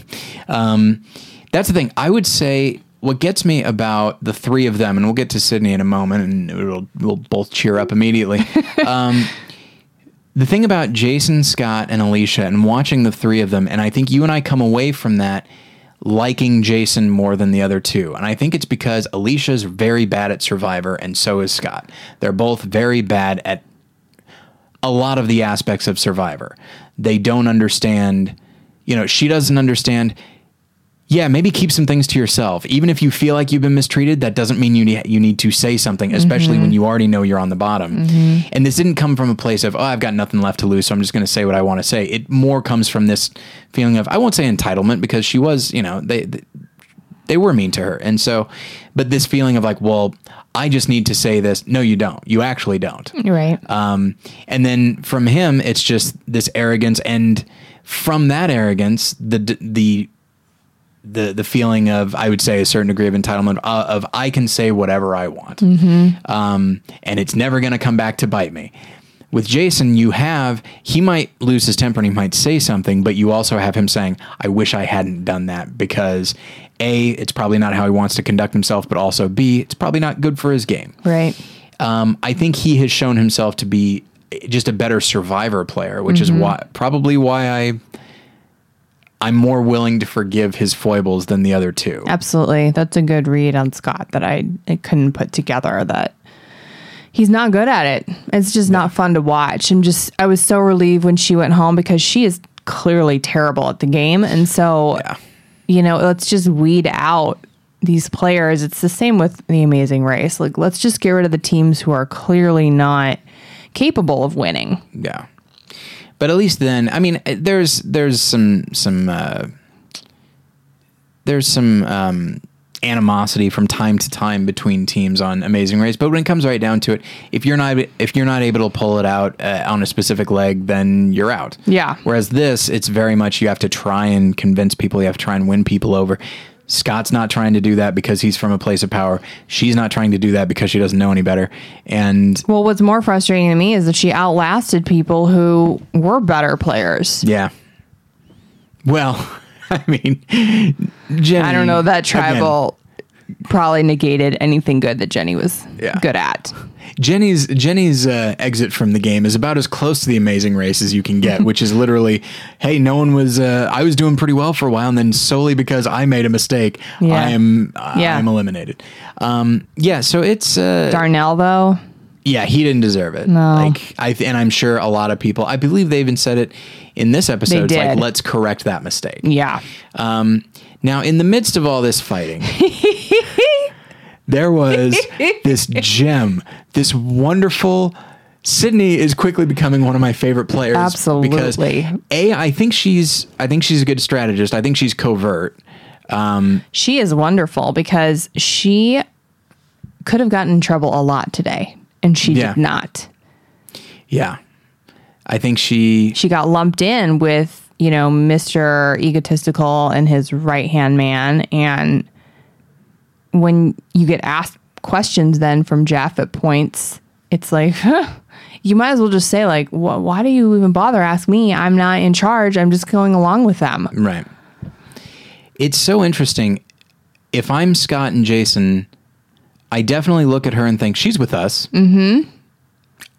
[SPEAKER 1] Um, that's the thing. I would say what gets me about the three of them, and we'll get to Cydney in a moment, and it'll, we'll both cheer up immediately. um, the thing about Jason, Scot, and Alecia, and watching the three of them, and I think you and I come away from that liking Jason more than the other two. And I think it's because Alecia's very bad at Survivor and so is Scot. They're both very bad at a lot of the aspects of Survivor. They don't understand, you know, she doesn't understand. Yeah, maybe keep some things to yourself. Even if you feel like you've been mistreated, that doesn't mean you need, you need to say something, especially when you already know you're on the bottom. And this didn't come from a place of, oh, I've got nothing left to lose, so I'm just going to say what I want to say. It more comes from this feeling of, I won't say entitlement because she was, you know, they, they they were mean to her. And so, but this feeling of like, well, I just need to say this. No, you don't. You actually don't.
[SPEAKER 2] Right.
[SPEAKER 1] Um, and then from him, it's just this arrogance, and from that arrogance, the the the the feeling of I would say a certain degree of entitlement uh, of I can say whatever I want, um, and it's never going to come back to bite me. With Jason, you have he might lose his temper and he might say something, but you also have him saying, "I wish I hadn't done that," because a it's probably not how he wants to conduct himself, but also b it's probably not good for his game.
[SPEAKER 2] right.
[SPEAKER 1] Um, I think he has shown himself to be just a better survivor player, which is why probably why I I'm more willing to forgive his foibles than the other two.
[SPEAKER 2] Absolutely. That's a good read on Scot that I, I couldn't put together that he's not good at it. It's just not fun to watch. And just I was so relieved when she went home because she is clearly terrible at the game. And so
[SPEAKER 1] Yeah.
[SPEAKER 2] you know, let's just weed out these players. It's the same with the amazing race. Like let's just get rid of the teams who are clearly not capable of winning.
[SPEAKER 1] Yeah. But at least then, I mean, eh, there's there's some some uh, there's some um, animosity from time to time between teams on Amazing Race. But when it comes right down to it, if you're not if you're not able to pull it out uh, on a specific leg, then you're out.
[SPEAKER 2] Yeah.
[SPEAKER 1] Whereas this, it's very much you have to try and convince people. You have to try and win people over. Scot's not trying to do that because he's from a place of power. She's not trying to do that because she doesn't know any better. And
[SPEAKER 2] Well, what's more frustrating to me is that she outlasted people who were better players.
[SPEAKER 1] Yeah. Well, I mean, Jenny.
[SPEAKER 2] I don't know that tribal probably negated anything good that Jenny was
[SPEAKER 1] Yeah.
[SPEAKER 2] good at.
[SPEAKER 1] Jenny's Jenny's uh, exit from the game is about as close to the Amazing Race as you can get, which is literally, hey, no one was. Uh, I was doing pretty well for a while, and then solely because I made a mistake,
[SPEAKER 2] Yeah.
[SPEAKER 1] I am
[SPEAKER 2] Yeah.
[SPEAKER 1] I am eliminated. Um, yeah, so it's uh,
[SPEAKER 2] Darnell though,
[SPEAKER 1] yeah, he didn't deserve it.
[SPEAKER 2] No.
[SPEAKER 1] Like I th- and I'm sure a lot of people. I believe they even said it in this episode. It's like
[SPEAKER 2] did.
[SPEAKER 1] let's correct that mistake.
[SPEAKER 2] yeah.
[SPEAKER 1] Um, now, in the midst of all this fighting, there was this gem, this wonderful. Cydney is quickly becoming one of my favorite players.
[SPEAKER 2] Absolutely.
[SPEAKER 1] Because a, I think she's, I think she's a good strategist. I think she's covert.
[SPEAKER 2] Um, she is wonderful because she could have gotten in trouble a lot today and she
[SPEAKER 1] Yeah.
[SPEAKER 2] did not.
[SPEAKER 1] Yeah, I think she.
[SPEAKER 2] She got lumped in with, you know, Mr. Egotistical and his right hand man. And when you get asked questions then from Jeff at points, it's like, huh, you might as well just say, like, wh- why do you even bother ask me? I'm not in charge. I'm just going along with them.
[SPEAKER 1] Right. It's so interesting. If I'm Scot and Jason, I definitely look at her and think she's with us. Mm-hmm.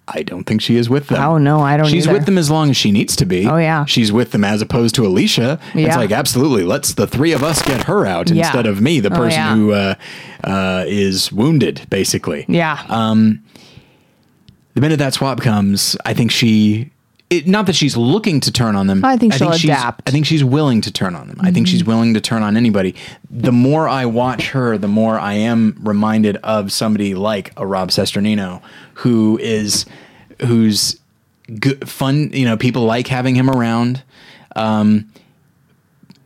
[SPEAKER 1] I don't think she is with them.
[SPEAKER 2] Oh, no, I don't
[SPEAKER 1] She's
[SPEAKER 2] either.
[SPEAKER 1] with them as long as she needs to be.
[SPEAKER 2] Oh, yeah.
[SPEAKER 1] She's with them as opposed to Alecia. It's like absolutely. Let's the three of us get her out
[SPEAKER 2] Yeah.
[SPEAKER 1] instead of me, the
[SPEAKER 2] Oh,
[SPEAKER 1] person
[SPEAKER 2] yeah.
[SPEAKER 1] who uh, uh, is wounded, basically.
[SPEAKER 2] Yeah.
[SPEAKER 1] Um, The minute that swap comes, I think she. It, not that she's looking to turn on them.
[SPEAKER 2] I think she'll
[SPEAKER 1] she's,
[SPEAKER 2] adapt. Mm-hmm.
[SPEAKER 1] I think she's willing to turn on them. I think she's willing to turn on anybody. The more I watch her, the more I am reminded of somebody like a Rob Cesternino, who is, who's good, fun. You know, people like having him around. Um,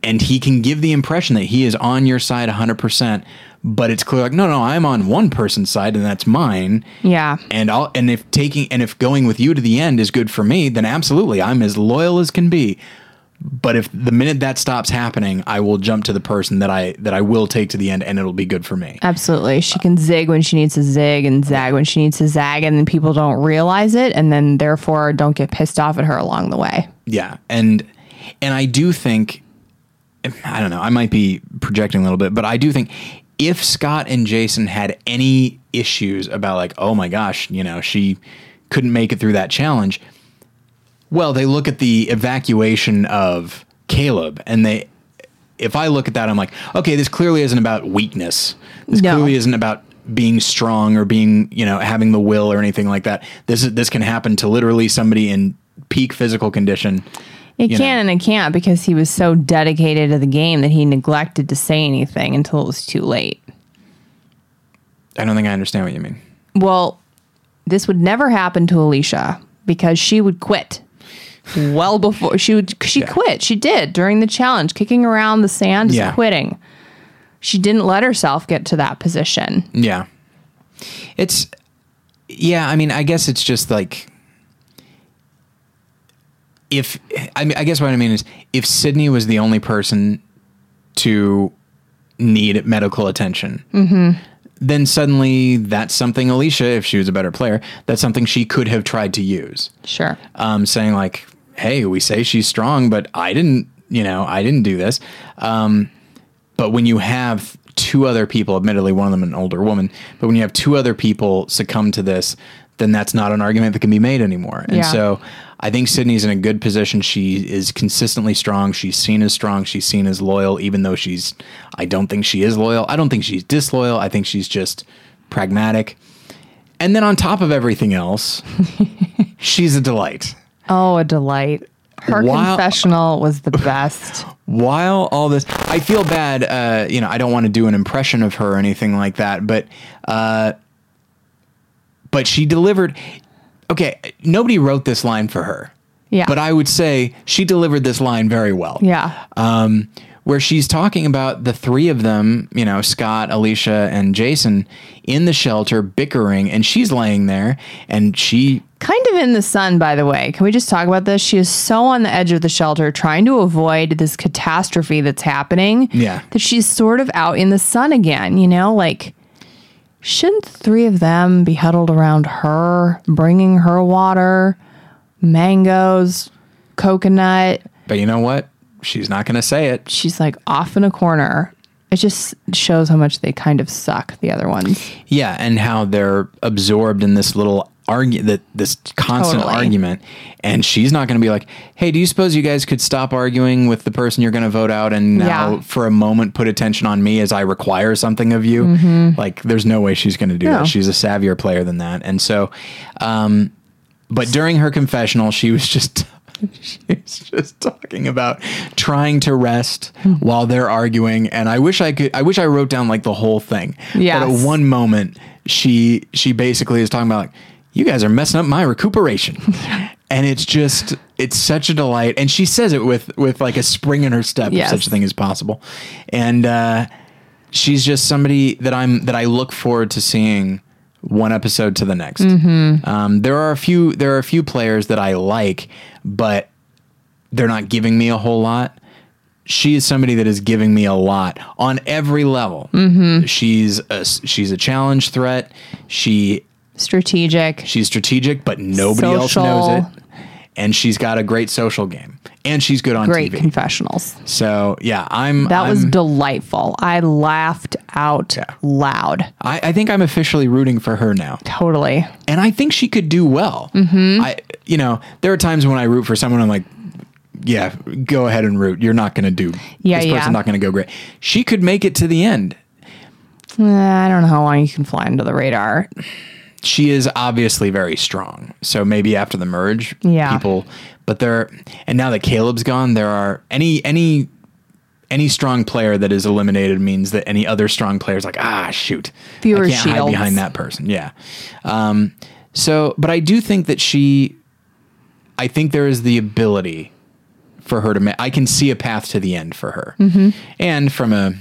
[SPEAKER 1] and he can give the impression that he is on your side 100%, but it's clear like, no, no, I'm on one person's side and that's mine
[SPEAKER 2] yeah.
[SPEAKER 1] and I'll and if taking and if going with you to the end is good for me, then absolutely I'm as loyal as can be. But if the minute that stops happening, I will jump to the person that I that I will take to the end, and it'll be good for me.
[SPEAKER 2] Absolutely. She can zig when she needs to zig and zag when she needs to zag, and then people don't realize it and then therefore don't get pissed off at her along the way.
[SPEAKER 1] Yeah, and and I do think I don't know. I might be projecting a little bit, but I do think if Scot and Jason had any issues about like, oh my gosh, you know, she couldn't make it through that challenge. Well, they look at the evacuation of Caleb and they if I look at that, I'm like, okay, this clearly isn't about weakness. This
[SPEAKER 2] No.
[SPEAKER 1] clearly isn't about being strong or being, you know, having the will or anything like that. This is this can happen to literally somebody in peak physical condition.
[SPEAKER 2] It can
[SPEAKER 1] know.
[SPEAKER 2] and it can't because he was so dedicated to the game that he neglected to say anything until it was too late.
[SPEAKER 1] I don't think I understand what you mean.
[SPEAKER 2] Well, this would never happen to Alecia because she would quit well before she would. She
[SPEAKER 1] Yeah.
[SPEAKER 2] quit. She did during the challenge, kicking around the sand,
[SPEAKER 1] Yeah.
[SPEAKER 2] quitting. She didn't let herself get to that position.
[SPEAKER 1] Yeah. It's yeah, I mean, I guess it's just like if I mean I guess what I mean is if Cydney was the only person to need medical attention, then suddenly that's something Alecia, if she was a better player, that's something she could have tried to use.
[SPEAKER 2] Sure.
[SPEAKER 1] Um, saying like, "Hey, we say she's strong, but I didn't, you know, I didn't do this." Um, but when you have two other people, admittedly one of them an older woman, but when you have two other people succumb to this, then that's not an argument that can be made anymore. And
[SPEAKER 2] Yeah.
[SPEAKER 1] so I think Cydney's in a good position. She is consistently strong. She's seen as strong. She's seen as loyal, even though she's, I don't think she is loyal. I don't think she's disloyal. I think she's just pragmatic. And then on top of everything else, she's a delight.
[SPEAKER 2] Oh, a delight. Her
[SPEAKER 1] Wow.
[SPEAKER 2] confessional was the best.
[SPEAKER 1] while all this i feel bad uh you know i don't want to do an impression of her or anything like that but uh but she delivered okay nobody wrote this line for her
[SPEAKER 2] Yeah.
[SPEAKER 1] but i would say she delivered this line very well
[SPEAKER 2] yeah.
[SPEAKER 1] um where she's talking about the three of them you know Scot Alecia and jason in the shelter bickering and she's laying there and she
[SPEAKER 2] kind of in the sun, by the way. Can we just talk about this? She is so on the edge of the shelter trying to avoid this catastrophe that's happening.
[SPEAKER 1] Yeah.
[SPEAKER 2] That she's sort of out in the sun again, you know? Like, shouldn't the three of them be huddled around her, bringing her water, mangoes, coconut?
[SPEAKER 1] but you know what she's not going to say it
[SPEAKER 2] She's like off in a corner. It just shows how much they kind of suck, the other ones.
[SPEAKER 1] Yeah, and how they're absorbed in this little argue that this constant
[SPEAKER 2] Totally.
[SPEAKER 1] argument, and she's not going to be like, "Hey, do you suppose you guys could stop arguing with the person you're going to vote out and now
[SPEAKER 2] Yeah.
[SPEAKER 1] for a moment put attention on me as I require something of you?" Like, there's no way she's going to do
[SPEAKER 2] Mm-hmm. No.
[SPEAKER 1] that. She's a savvier player than that, and so, um, but during her confessional, she was just. She was just talking about trying to rest while they're arguing, and I wish I could. I wish I wrote down like the whole thing. But at one moment, she she basically is talking about like, you guys are messing up my recuperation, and it's just it's such a delight. And she says it with with like a spring in her step,
[SPEAKER 2] Yes.
[SPEAKER 1] if such a thing is possible. And uh, she's just somebody that I'm that I look forward to seeing one episode to the next. Um, there are a few there are a few players that I like, but they're not giving me a whole lot. She is somebody that is giving me a lot on every level. She's a she's a challenge threat. She
[SPEAKER 2] Strategic.
[SPEAKER 1] she's strategic, but nobody else knows it. And she's got a great social game, and she's good on
[SPEAKER 2] Great
[SPEAKER 1] TV.
[SPEAKER 2] confessionals.
[SPEAKER 1] so yeah, I'm.
[SPEAKER 2] That was
[SPEAKER 1] I'm-
[SPEAKER 2] delightful. I laughed out
[SPEAKER 1] Yeah.
[SPEAKER 2] loud.
[SPEAKER 1] I, I think I'm officially rooting for her now.
[SPEAKER 2] Totally.
[SPEAKER 1] and I think she could do well.
[SPEAKER 2] Mm-hmm.
[SPEAKER 1] I, you know, there are times when I root for someone, I'm like, yeah, go ahead and root. You're not going to do.
[SPEAKER 2] Yeah,
[SPEAKER 1] this
[SPEAKER 2] yeah.
[SPEAKER 1] person's not going to go great. She could make it to the end.
[SPEAKER 2] Eh, I don't know how long you can fly under the radar.
[SPEAKER 1] She is obviously very strong. So maybe after the merge,
[SPEAKER 2] Yeah.
[SPEAKER 1] people. But there, and now that Caleb's gone, there are any any any strong player that is eliminated means that any other strong player is like, ah, shoot,
[SPEAKER 2] Fewer
[SPEAKER 1] I can't hide behind that person. Yeah. Um, so, but I do think that she, I think there is the ability for her to. Ma- I can see a path to the end for her,
[SPEAKER 2] Mm-hmm.
[SPEAKER 1] and from a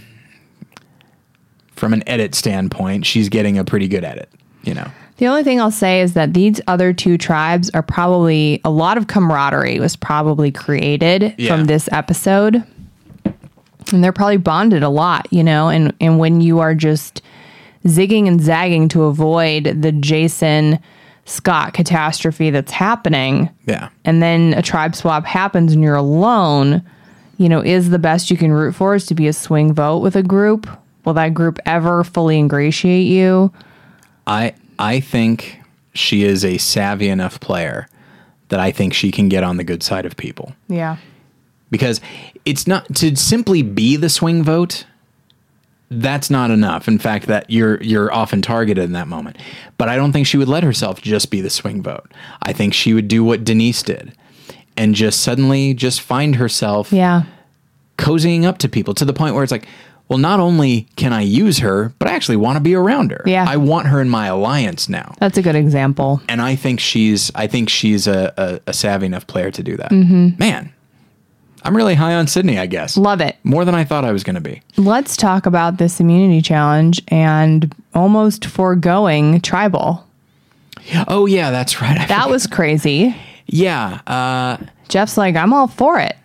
[SPEAKER 1] from an edit standpoint, she's getting a pretty good edit. You know.
[SPEAKER 2] The only thing I'll say is that these other two tribes are probably a lot of camaraderie was probably created
[SPEAKER 1] Yeah.
[SPEAKER 2] from this episode. And they're probably bonded a lot, you know, and and when you are just zigging and zagging to avoid the Jason Scot catastrophe that's happening,
[SPEAKER 1] Yeah.
[SPEAKER 2] and then a tribe swap happens and you're alone, you know, is the best you can root for is to be a swing vote with a group? Will that group ever fully ingratiate you?
[SPEAKER 1] I I think she is a savvy enough player that I think she can get on the good side of people.
[SPEAKER 2] Yeah.
[SPEAKER 1] because it's not to simply be the swing vote. That's not enough. In fact, that you're you're often targeted in that moment. But I don't think she would let herself just be the swing vote. I think she would do what Denise did, and just suddenly just find herself
[SPEAKER 2] Yeah.
[SPEAKER 1] cozying up to people to the point where it's like, well, not only can I use her, but I actually want to be around her.
[SPEAKER 2] Yeah.
[SPEAKER 1] I want her in my alliance now.
[SPEAKER 2] That's a good example.
[SPEAKER 1] And I think she's I think she's a, a, a savvy enough player to do that.
[SPEAKER 2] Mm-hmm.
[SPEAKER 1] Man, I'm really high on Cydney, I guess.
[SPEAKER 2] Love it.
[SPEAKER 1] More than I thought I was going to be.
[SPEAKER 2] Let's talk about this immunity challenge and almost foregoing tribal.
[SPEAKER 1] Oh yeah, that's right. I
[SPEAKER 2] That was crazy.
[SPEAKER 1] yeah. Uh,
[SPEAKER 2] Jeff's like, I'm all for it.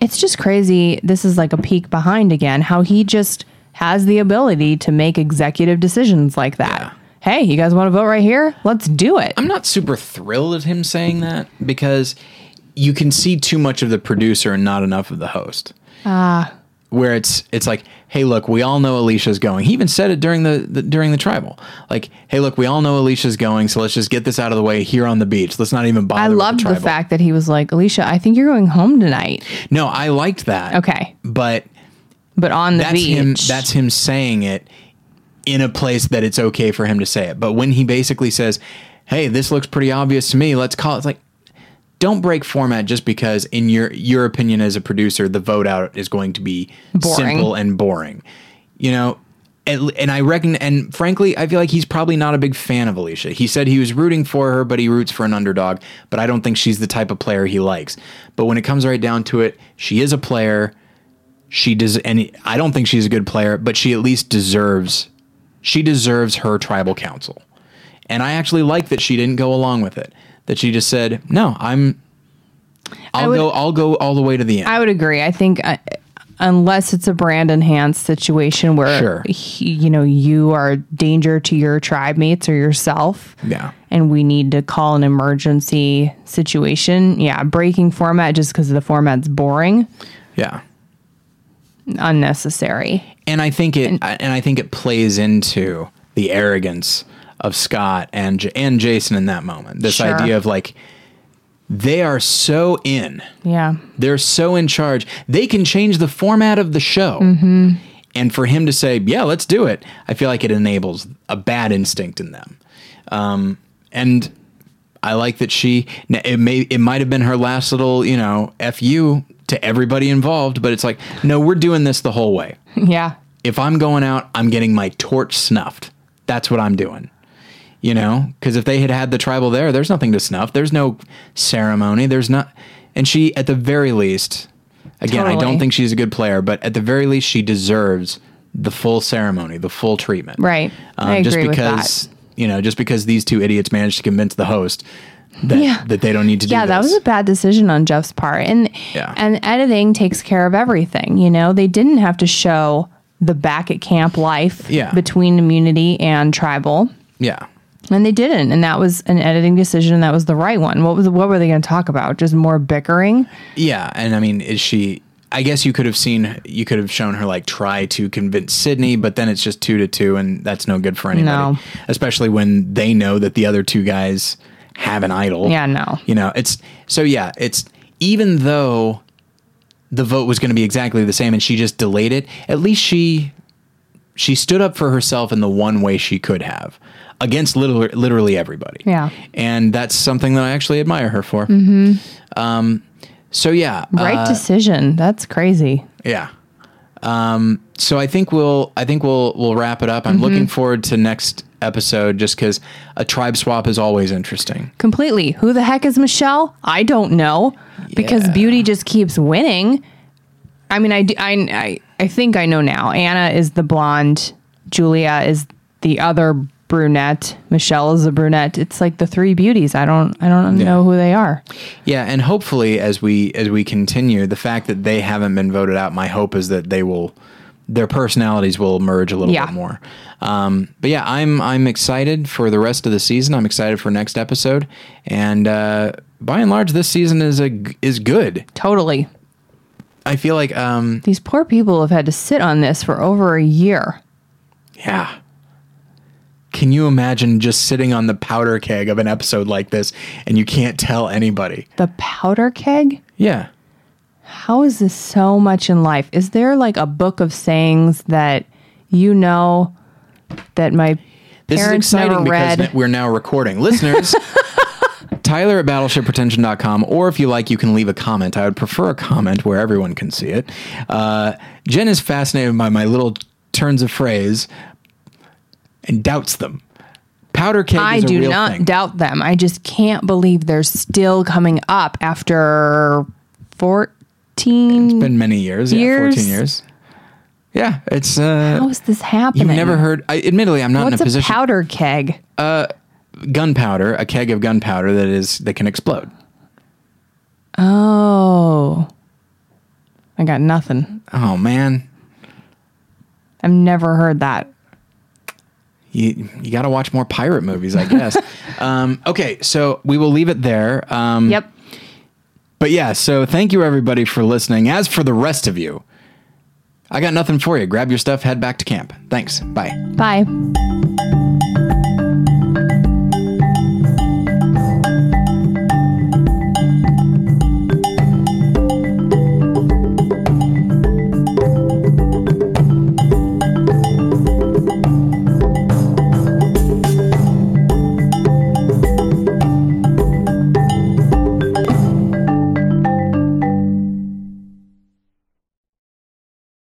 [SPEAKER 2] It's just crazy. This is like a peek behind again, how he just has the ability to make executive decisions like that.
[SPEAKER 1] Yeah.
[SPEAKER 2] Hey, you guys want to vote right here? Let's do it.
[SPEAKER 1] I'm not super thrilled at him saying that because you can see too much of the producer and not enough of the host. Ah. Where it's it's like, hey, look, we all know Alecia's going. He even said it during the, the during the tribal. Like, hey, look, we all know Alecia's going, so let's just get this out of the way here on the beach. Let's not even bother.
[SPEAKER 2] I loved the,
[SPEAKER 1] tribal.
[SPEAKER 2] fact that he was like, Alecia, I think you're going home tonight.
[SPEAKER 1] No, I liked that.
[SPEAKER 2] Okay.
[SPEAKER 1] but
[SPEAKER 2] But on the
[SPEAKER 1] that's
[SPEAKER 2] beach.
[SPEAKER 1] him. That's him saying it in a place that it's okay for him to say it. But when he basically says, "Hey, this looks pretty obvious to me. Let's call it." It's like, don't break format just because, in your your opinion as a producer, the vote out is going to be
[SPEAKER 2] Boring.
[SPEAKER 1] simple and boring. You know. And, and I reckon, and frankly, I feel like he's probably not a big fan of Alecia. He said he was rooting for her, but he roots for an underdog. But I don't think she's the type of player he likes. But when it comes right down to it, she is a player she does and I don't think she's a good player, but she at least deserves she deserves her tribal council. And I actually like that she didn't go along with it. That she just said, "No, I'm I'll
[SPEAKER 2] would-
[SPEAKER 1] go I'll go all the way to the end."
[SPEAKER 2] I would agree. I think uh, unless it's a Brandon Hantz situation where
[SPEAKER 1] Sure.
[SPEAKER 2] he, you know you are danger to your tribe mates or yourself,
[SPEAKER 1] yeah.
[SPEAKER 2] and we need to call an emergency situation. Yeah, breaking format just because the format's boring,
[SPEAKER 1] Yeah.
[SPEAKER 2] unnecessary.
[SPEAKER 1] And I think it and I think it plays into the arrogance of Scot and J- and Jason in that moment. This
[SPEAKER 2] Sure.
[SPEAKER 1] idea of like they are so in
[SPEAKER 2] Yeah,
[SPEAKER 1] They're so in charge. They can change the format of the show. And for him to say, yeah, let's do it, I feel like it enables a bad instinct in them. Um, and I like that she, it may, it might have been her last little, you know, FU to everybody involved, but it's like, no, we're doing this the whole way.
[SPEAKER 2] yeah,
[SPEAKER 1] If I'm going out, I'm getting my torch snuffed. That's what I'm doing. You know, because if they had had the tribal there, there's nothing to snuff. There's no ceremony. There's not. And she, at the very least, again, I don't think she's a good player, but at the very least, she deserves the full ceremony, the full treatment.
[SPEAKER 2] right. I
[SPEAKER 1] Um, just
[SPEAKER 2] agree
[SPEAKER 1] because,
[SPEAKER 2] with
[SPEAKER 1] you know, just because these two idiots managed to convince the host that,
[SPEAKER 2] Yeah.
[SPEAKER 1] that they don't need to do
[SPEAKER 2] that. Yeah,
[SPEAKER 1] do
[SPEAKER 2] that was a bad decision on Jeff's part, and
[SPEAKER 1] Yeah.
[SPEAKER 2] and editing takes care of everything. You know, they didn't have to show the back at camp life
[SPEAKER 1] Yeah.
[SPEAKER 2] between immunity and tribal.
[SPEAKER 1] yeah.
[SPEAKER 2] And they didn't, and that was an editing decision, and that was the right one. What was what were they going to talk about? Just more bickering?
[SPEAKER 1] Yeah, and I mean, is she? I guess you could have seen, you could have shown her like try to convince Cydney, but then it's just two to two, and that's no good for anybody.
[SPEAKER 2] No.
[SPEAKER 1] Especially when they know that the other two guys have an idol.
[SPEAKER 2] Yeah, no.
[SPEAKER 1] You know, it's so yeah, it's even though the vote was going to be exactly the same, and she just delayed it. At least she she stood up for herself in the one way she could have against literally, literally everybody.
[SPEAKER 2] Yeah.
[SPEAKER 1] and that's something that I actually admire her for. Mm-hmm. Um, so yeah,
[SPEAKER 2] Right
[SPEAKER 1] uh,
[SPEAKER 2] decision. That's crazy.
[SPEAKER 1] yeah. Um, so I think we'll I think we'll we'll wrap it up. I'm looking forward to next episode just because a tribe swap is always interesting.
[SPEAKER 2] Completely. Who the heck is Michelle? I don't know because
[SPEAKER 1] Yeah.
[SPEAKER 2] Beauty just keeps winning. I mean, I, do- I, I, I think I know now. Anna is the blonde. Julia is the other brunette. Michelle is the brunette. It's like the three beauties. I don't, I don't know who they are.
[SPEAKER 1] Yeah, and hopefully as we as we continue, the fact that they haven't been voted out, my hope is that they will their personalities will merge a little
[SPEAKER 2] Yeah.
[SPEAKER 1] bit more. Um, but yeah, I'm I'm excited for the rest of the season. I'm excited for next episode, and uh, by and large, this season is a is good.
[SPEAKER 2] Totally.
[SPEAKER 1] I feel like um,
[SPEAKER 2] These poor people have had to sit on this for over a year.
[SPEAKER 1] yeah. Can you imagine just sitting on the powder keg of an episode like this and you can't tell anybody?
[SPEAKER 2] The powder keg?
[SPEAKER 1] Yeah.
[SPEAKER 2] How is this so much in life? Is there like a book of sayings that you know that my
[SPEAKER 1] This
[SPEAKER 2] parents
[SPEAKER 1] is exciting
[SPEAKER 2] never
[SPEAKER 1] because
[SPEAKER 2] read?
[SPEAKER 1] we're now recording. Listeners, Tyler at battleshippretension.com, or if you like, you can leave a comment. I would prefer a comment where everyone can see it. Uh, Jen is fascinated by my little turns of phrase and doubts them. Powder keg
[SPEAKER 2] I
[SPEAKER 1] is a
[SPEAKER 2] do not
[SPEAKER 1] thing.
[SPEAKER 2] doubt them. I just can't believe they're still coming up after 14 It's
[SPEAKER 1] been many years, yeah, 14 years. Yeah, it's uh
[SPEAKER 2] How is this happening?
[SPEAKER 1] you've never heard I, admittedly I'm not
[SPEAKER 2] What's
[SPEAKER 1] in a position.
[SPEAKER 2] What's a powder keg?
[SPEAKER 1] Gunpowder, a keg of gunpowder that is that can explode.
[SPEAKER 2] Oh. I got nothing.
[SPEAKER 1] Oh man.
[SPEAKER 2] I've never heard that.
[SPEAKER 1] You you got to watch more pirate movies, I guess. um, okay, so we will leave it there. Um,
[SPEAKER 2] Yep.
[SPEAKER 1] But yeah, so thank you everybody for listening. As for the rest of you, I got nothing for you. Grab your stuff, head back to camp. Thanks. Bye.
[SPEAKER 2] Bye.